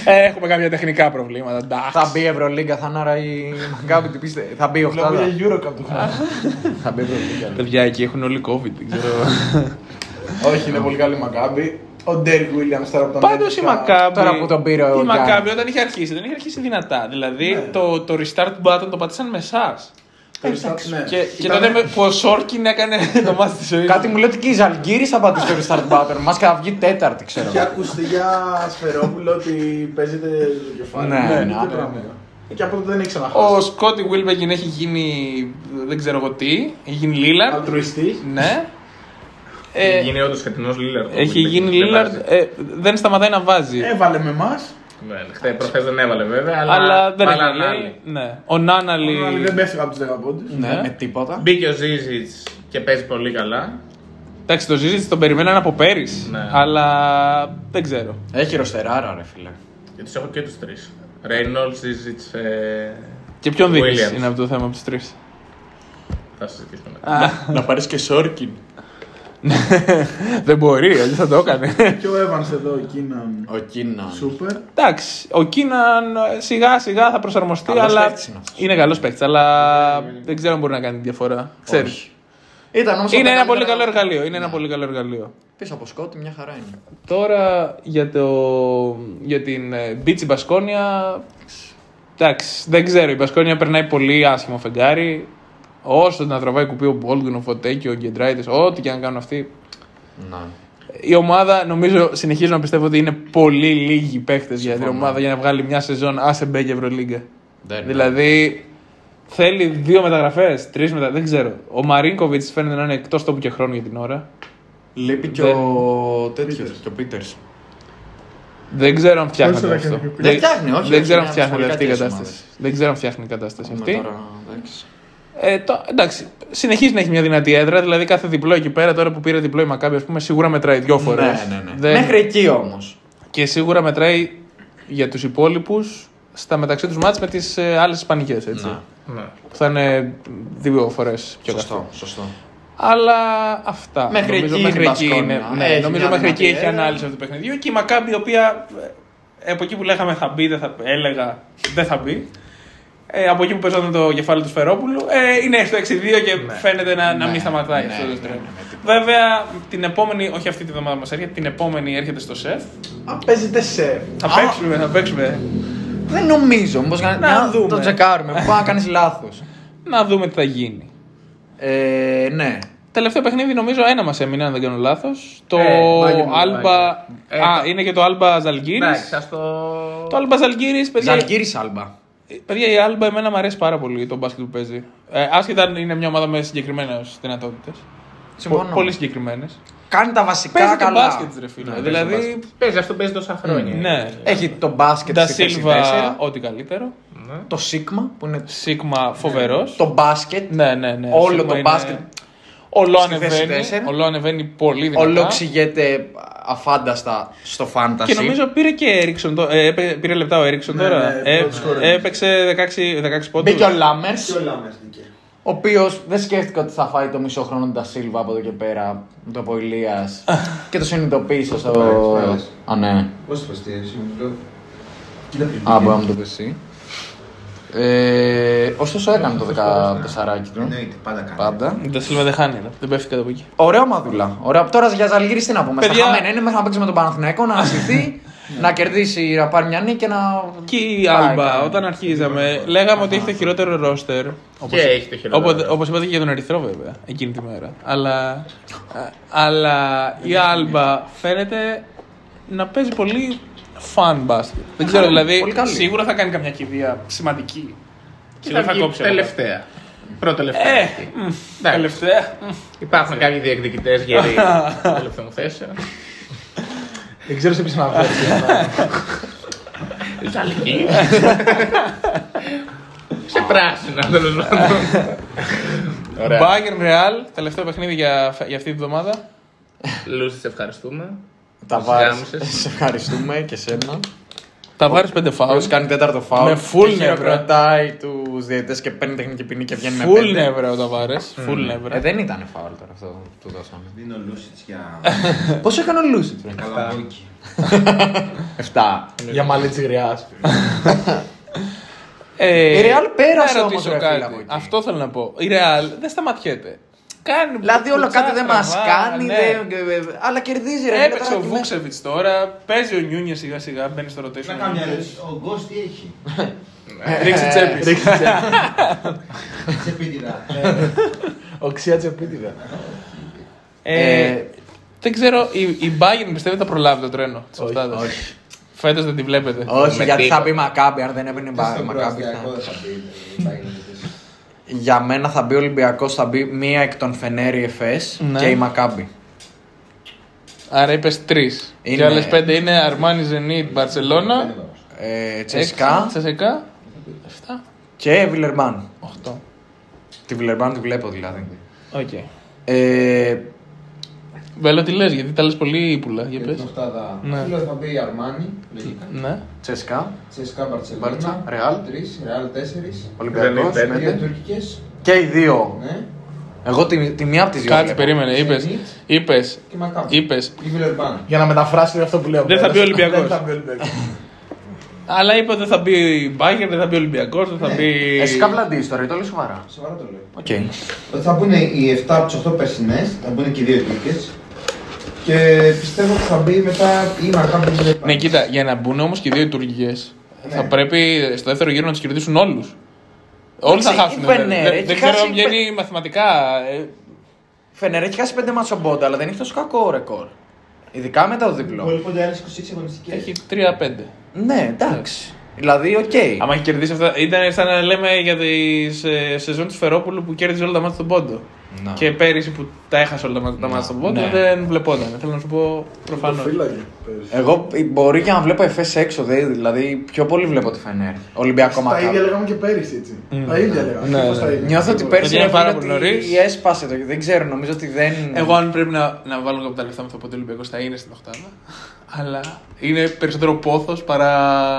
ε, έχουμε κάποια τεχνικά προβλήματα. εντάξει. θα μπει η Ευρωλίγκα, θα είναι άρα η Μακάμπη. τι πείστε- Θα μπει η Βλέπω Οχτάδα. για Eurocup του χρόνου. Θα μπει η Ευρωλίγκα. Παιδιά, εκεί έχουν όλοι COVID. Δεν ξέρω. Όχι, είναι πολύ καλή η Μακάμπη. Ο Ντέρικ Williams τώρα που τον Πάντως η έδειξα. Μακάμπη. Τώρα που τον πήρε ο Η Γιάννης. Μακάμπη όταν είχε αρχίσει, δεν είχε αρχίσει δυνατά. Δηλαδή το, το restart button το πατήσαν με εσάς. Το restart, ναι. Και, και Ήταν- τότε με- που ο Σόρκιν έκανε το μάτι της ζωής. Κάτι μου λέει ότι και η Ζαλγκύρη θα πατήσει το restart button. Μας και θα βγει τέταρτη, ξέρω. Είχε ακουστεί για Σφερόπουλο ότι παίζεται το κεφάλι. Ναι, ναι, τέτοια ναι, πράγματα. Και από τότε δεν έχει ξαναχάσει. Ο Σκότι Βίλμπεκιν έχει γίνει δεν ξέρω εγώ τι. Έχει γίνει Λίλαρντ. Αλτρουιστής. Ναι. Ε, Έχει γίνει όντως φετινός Λίλαρντ. έχει γίνει Λίλαρντ. Ε, δεν σταματάει να βάζει. Έβαλε με εμάς. Χθε προχθές δεν έβαλε βέβαια, αλλά. αλλά δεν βάλαν έχει άλλοι. λέει. Ναι. Ο Νάναλι. Δεν πέφτει από τους 10 πόντου. Ναι, με τίποτα. Μπήκε ο Ζίζιτς και παίζει πολύ καλά. Εντάξει, το ζήτησε, τον περιμέναν από πέρυσι. Ναι. Αλλά δεν ξέρω. Έχει ροστεράρα, ρε φίλε. Και τους έχω και τους τρεις. Ρέινολ, Ζίζιτς. Ε... Και ποιον δίνεις; Williams. είναι από το θέμα από τους τρεις. Θα συζητήσουμε μετά. Να πάρεις και Σόρκιν. Δεν μπορεί, αλλιώς θα το έκανε. Και ο Evans εδώ, εκείναν. Ο Κίναν. Σούπερ. Εντάξει, ο Κίναν σιγά σιγά θα προσαρμοστεί, Καλός αλλά παίκτης είναι αυτός. είναι καλός παίκτης. Αλλά δεν ξέρω αν μπορεί να κάνει τη διαφορά. Ξέρεις. Όχι. Ήταν όμως Είναι από τα ένα πολύ καλύτερα- καλό εργαλείο. Είναι ένα Ναι. πολύ καλό εργαλείο. Πίσω από σκότη μια χαρά είναι. Τώρα για, το, για την ε, Μπίτσι Μπασκόνια. Εντάξει, δεν ξέρω. Η Μπασκόνια περνάει πολύ άσχημο φεγγάρι. Όσο να τραβάει κουπί ο Μπόλγκουν, ο Φωτέκη, ο Γκεντράιτες, ό,τι και αν κάνουν αυτοί. Να. Η ομάδα, νομίζω, συνεχίζω να πιστεύω ότι είναι πολύ λίγοι παίχτε για την ομάδα για να βγάλει μια σεζόν άσε μπέ και Ευρωλίγκα. Δεν Δηλαδή θέλει δύο μεταγραφές, τρεις μεταγραφέ, δεν ξέρω. Ο Μαρίνκοβιτς φαίνεται να είναι εκτός τόπου και χρόνου για την ώρα. Λείπει και Δεν- ο τέτοιο. Και ο Πίτερς. Δεν ξέρω αν φτιάχνεται Πώς αυτό. το έκανε. Δεν φτιάχνει, όχι, Δεν όχι, ξέρω αν είναι φτιάχνεται αυτή η αμφιβολικά κατάσταση. τις Δεν ξέρω αν φτιάχνει η κατάσταση αυτή. Τώρα, εντάξει. Ε, το, εντάξει, συνεχίζει να έχει μια δυνατή έδρα. Δηλαδή κάθε διπλό εκεί πέρα, τώρα που πήρε διπλό η Μακάμπη, ας πούμε, σίγουρα μετράει δύο φορές. Ναι, ναι, ναι. Μέχρι εκεί όμως. Και σίγουρα μετράει για τους υπόλοιπους στα μεταξύ τους μάτς με τις ε, άλλες Ισπανικές. Έτσι. Να. Ναι. Που θα είναι δύο φορές πιο Σωστό, καυτό. σωστό. Αλλά αυτά. Μέχρι νομίζω, εκεί μέχρι η εκεί είναι. Μπασκόνια. Ναι, Έχει νομίζω μια μέχρι εκεί δυνατή έχει έδρα. ανάλυση αυτού του παιχνιδιού. Και η Μακάμπη, η οποία ε, από εκεί που λέγαμε θα μπει, δεν θα, έλεγα δεν θα μπει. Ε, από εκεί που παίζονταν το κεφάλι του Σφερόπουλου, ε, είναι στο 6-2 και φαίνεται να, να Ναι, μην σταματάει ναι, αυτό το ναι, τρένο. ναι, με τίποτα. Βέβαια, την επόμενη, όχι αυτή τη εβδομάδα μας έρχεται, την επόμενη έρχεται στο σεφ. Αν παίζετε σεφ. Θα Α. παίξουμε, θα παίξουμε. Δεν νομίζω. Μήπως να, Να δούμε. Το τσεκάρουμε. Πάει να κάνεις λάθος. Να δούμε τι θα γίνει. Ε, ναι. Τελευταίο παιχνίδι νομίζω ένα μας έμεινε, αν δεν κάνω λάθος. Το Ε, μάγε μου, Άλμπα. μάγε. Ε, Α, το- είναι και το Άλμπα Ζαλγκύρη. Εντάξει, ας το. Το Άλμπα Ζαλγκύρη, παιδιά. Ζαλγκύρη Άλμπα. Παιδιά, η Άλμπα εμένα μου αρέσει πάρα πολύ το μπάσκετ που παίζει. Ε, άσχετα αν είναι μια ομάδα με συγκεκριμένες δυνατότητες. Συμφωνώ. Πολύ συγκεκριμένες. Κάνει τα βασικά Παίζει και καλά. μπάσκετ, ρε φίλε. Ναι, δηλαδή. παίζει Παίζει αυτό παίζει τόσα χρόνια. Ναι. Έχει το μπάσκετ Τα στη θέση Σίλβα, 4, ό,τι καλύτερο. το Σίκμα που είναι Σίκμα, φοβερός. το μπάσκετ. Ναι, ναι, ναι. Όλο Σίκμα το είναι- μπάσκετ Όλο στη θέση ανεβαίνει. τέσσερα. Όλο ανεβαίνει πολύ δυνατά. Όλο εξηγείται αφάνταστα στο fantasy. Και νομίζω πήρε και Έριξον. το- ε, έπαι- πήρε λεπτά ο Έριξον Ναι, τώρα. ναι, Ε, πρώτος σκόρερ. έπαιξε 16, 16 πόντους. Μπήκε ο Λάμερ. Και ο Λάμερς μπήκε. Ο οποίος δεν σκέφτηκε ότι θα φάει το μισό χρόνο του Σίλβα από εδώ και πέρα. Το από Ηλίας. και το συνειδητοποίησε στο. Μ' αρέσει. Α, ναι. Πώς το πες, τι, εσύ μου το λέω. Κοίτα πριν. Α, μπορεί να μου το πεις εσύ. Ε, ωστόσο έκανε το 14 του. Εννοείται, πάντα κάνει. Πάντα. Το Σίλβα δεν χάνει, δεν πέφτει κάτω από εκεί. Ωραία μαδούλα. Ωραία. Τώρα για Ζαλγίρι τι να πούμε. Παιδιά- Στα χαμένα είναι μέχρι να παίξει με τον Παναθηναϊκό, να ανασυθεί, να κερδίσει, να πάρει μια νίκη και να. Και η Πάει, Άλμπα, κάνει. όταν αρχίζαμε, λέγαμε ότι έχει το χειρότερο ρόστερ. Και έχει το χειρότερο. Όπως είπατε και για τον Ερυθρό, βέβαια, εκείνη τη μέρα. Αλλά, α, αλλά η Άλμπα φαίνεται να παίζει πολύ fun μπάσκετ. Δεν ξέρω, δηλαδή, πολύ καλή. σίγουρα θα κάνει καμιά κηδεία σημαντική. Και Και δεν θα βγει κόψει. όλα. τελευταία. Πρώτο-τελευταία. Ε, μ, Εντάξει. τελευταία. μ. Υπάρχουν κάποιοι διεκδικητές γεροί των τελευταίων θέσεων. Δεν ξέρω σε ποιος να φέρει. Ζαλική. Σε πράσινα, τέλο πάντων. Ωραία. Bayern Real, τελευταίο παιχνίδι για, για αυτή τη βδομάδα. Λούση, σε ευχαριστούμε. Τα Μας βάρες. γάμισες. Σε ευχαριστούμε και σένα. Τα βάρες πέντε Ο φάουλ. κάνεις τέταρτο φάουλ. Με full και νεύρα. χειροκροτάει τους διαιτητές και παίρνει τεχνική ποινή και βγαίνει με Full πέντε. νεύρα ο Ταβάρες. Full Ε, νεύρα. δεν ήταν φάουλ τώρα αυτό που του δώσαμε. Δίνω Λούσιτς για Πόσο έκανε ο Λούσιτς, ρε; καλαμπόκι. 7. Για μαλλίτσι γριάς. Ε, Η Real πέρασε να όμως, ρωτήσω ρε φίλε, κάτι. από εκεί. Αυτό θέλω να πω. Η Real δεν σταματιέται. Κάνει Δηλαδή όλο κουτσά, κάτι δεν μας τραβά, κάνει, ναι. δεν- αλλά κερδίζει ρε. Έπαιξε Τώρα ο τι Βούξεβιτ τώρα. Παίζει ο Νιούνιε σιγά σιγά. Μπαίνει στο Να rotation. κάνω μια ερώτηση. Ο Γκος τι έχει; Ρίξει τσέπης. Σε πίτιδα. Οξία τσεπίτιδα. Ε, Ε, Δεν ξέρω, η, η Bayern πιστεύει θα προλάβει το τρένο της Οκτάδα. όχι. Φέτος δεν τη βλέπετε. Όχι, Με γιατί θα τίποτα. μπει Μακάμπι. Αν δεν έμπαινε Στον Μακάμπι. Για μένα θα μπει ο Ολυμπιακός, θα μπει μία εκ των Φενέρι Εφές Ναι. και η Μακάμπι. Άρα είπες τρεις. Είναι- Και άλλες πέντε είναι Αρμάνι Ζενίτ, Μπαρσελόνα. Ε, Τσεσκά Τσεσεκά. 7. και Βιλερμπάν. 8. Τη Βιλερμπάν τη βλέπω δηλαδή. Οκ. Ε, Βέλο, τι λες, γιατί τα λες πολύ πουλά. Για Για πες. την οκτάδα. Ναι. Φίλος θα μπει η Αρμάνι. λογικά. Ναι. Τσεσκά, Τσέσκα Μπάρτσα, Μπαρτσελόνα. Ρεάλ. Τρεις, Ρεάλ τέσσερις. Ολυμπιακός. Δεν είναι Δύο πέντε. τουρκικές. Και οι δύο. Ναι. Εγώ τη, τη μία από τις δύο. Κάτσε, βλέπω. περίμενε. Είπες. Zenit. Είπες. Και Μακάμπι. Είπες. Η Βιλερμπάν. Για να μεταφράσει αυτό που λέω. Δεν θα μπει ο Ολυμπιακός. Δεν θα μπει ο Ολυμπιακός. Αλλά είπε ότι δεν θα μπει η Bayern, δεν θα μπει ο Ολυμπιακός, δεν θα Ναι. μπει. Εσύ καβλαντή τώρα, το λέω σοβαρά. Σοβαρά το λέω. Οκ. Ότι θα μπουν οι 7 από τις 8 περσινές, θα μπουν και οι δύο Τούρκες. Και πιστεύω ότι θα μπει μετά η Μακάμπι και η Βιλερμπάν. Ναι, κοίτα, για να μπουν όμως και οι δύο τουρκικές, Ναι. θα πρέπει στο δεύτερο γύρο να τους κερδίσουν όλους. Όλοι θα Εντάξει, χάσουν. η δηλαδή. Φενέρ Δεν, έχει δεν ξέρω χάσει αν βγαίνει μαθηματικά. ε, Φενέρ έχει χάσει πέντε ματς στον πόντο, αλλά δεν έχει τόσο κακό ρεκόρ. Ειδικά μετά το διπλό. Πολύ κοντά άλλες 26 αγωνιστικές. Έχει 3-5. Ναι, εντάξει. Δηλαδή, οκ. Άμα έχει κερδίσει αυτά. Ήταν σαν να λέμε για τη ε, σεζόν του Σφαιρόπουλου που κέρδιζε όλα τα ματς στον πόντο. Να. Και πέρυσι που τα έχασε όλα τα ματς- τα ματς στον πόντο Ναι. δεν βλεπόταν. Θέλω να σου πω προφανώς. Εγώ μπορεί και να βλέπω εφές έξω, δε- δηλαδή πιο πολύ βλέπω τη Φενέρ. Ολυμπιακό Τα ίδια Μακάμπι. λέγαμε και πέρυσι έτσι. Τα ίδια λέγαμε. Ναι, ακριβώς ναι. τα ίδια. Νιώθω ότι Ακριβώς. πέρσι είναι έφυγε πάρα πολύ ότι νωρίς. έσπασε το. Δεν ξέρω, νομίζω ότι δεν. Εγώ, αν πρέπει να, να βάλω από τα λεφτά μου, θα πω ότι ο Ολυμπιακός θα είναι στην Οχτάδα. Αλλά είναι περισσότερο πόθος παρά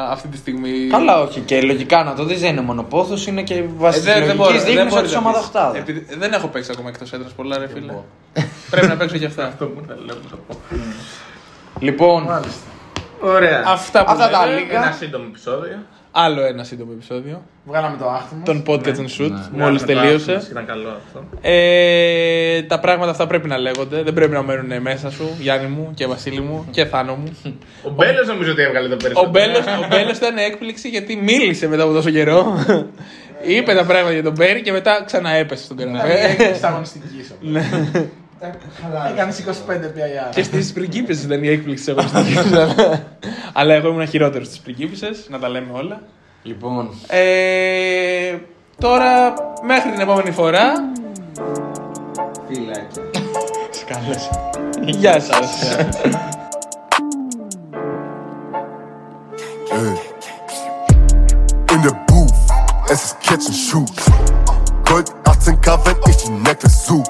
αυτή τη στιγμή. Καλά, όχι. Και λογικά να το δεις δεν είναι μόνο πόθος, είναι και Ε, βάσει τη δεν, δεν μπορώ, λογική δεν δείχνει μπορείς ότι είσαι να ομάδα πεις. οχτάδα. Επειδή- δεν έχω παίξει ακόμα εκτός έδρας πολλά, ρε φίλε. Πρέπει να παίξω και αυτά. Αυτό που θα λέω να το πω. Λοιπόν, Μάλιστα. Ωραία. Αυτά που Αυτά τα λέμε. λίγα. Ένα σύντομο επεισόδιο. Άλλο ένα σύντομο επεισόδιο. Βγάλαμε το άχθος μας. Τον podcast and shoot. Ναι, Μόλις το τελείωσε. άκουσα, Ήταν καλό αυτό. Ε, τα πράγματα αυτά πρέπει να λέγονται. Δεν πρέπει να μένουν μέσα σου, Γιάννη μου και Βασίλη μου και Θάνο μου. Ο Μπέλος νομίζω ότι έβγαλε το περισσότερο. Ο Μπέλος, ο Μπέλος ήταν έκπληξη γιατί μίλησε μετά από τόσο καιρό. Είπε τα πράγματα για τον Μπέρι και μετά ξανά έπεσε στον καναπέ. Έγινε στα αγωνιστικής σου. Χαλάρωσε. Έκανε 25 πια Και στις πριγκίπισες ήταν η έκπληξη της αγωνιστικής. αλλά- Αλλά εγώ ήμουν χειρότερος στις πριγκίπισες, να τα λέμε όλα. λοιπόν. Ε, τώρα, μέχρι την επόμενη φορά, Φιλάκια. Σκάλες. γεια σας. Ey. In der Booth, es ist Catch and Shoot. Gold 18k, wenn ich die Necklace such.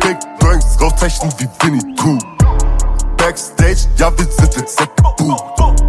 Big Brains, rauszeichnen wie Winnie Pooh. Backstage, ja, wir sind jetzt gebucht.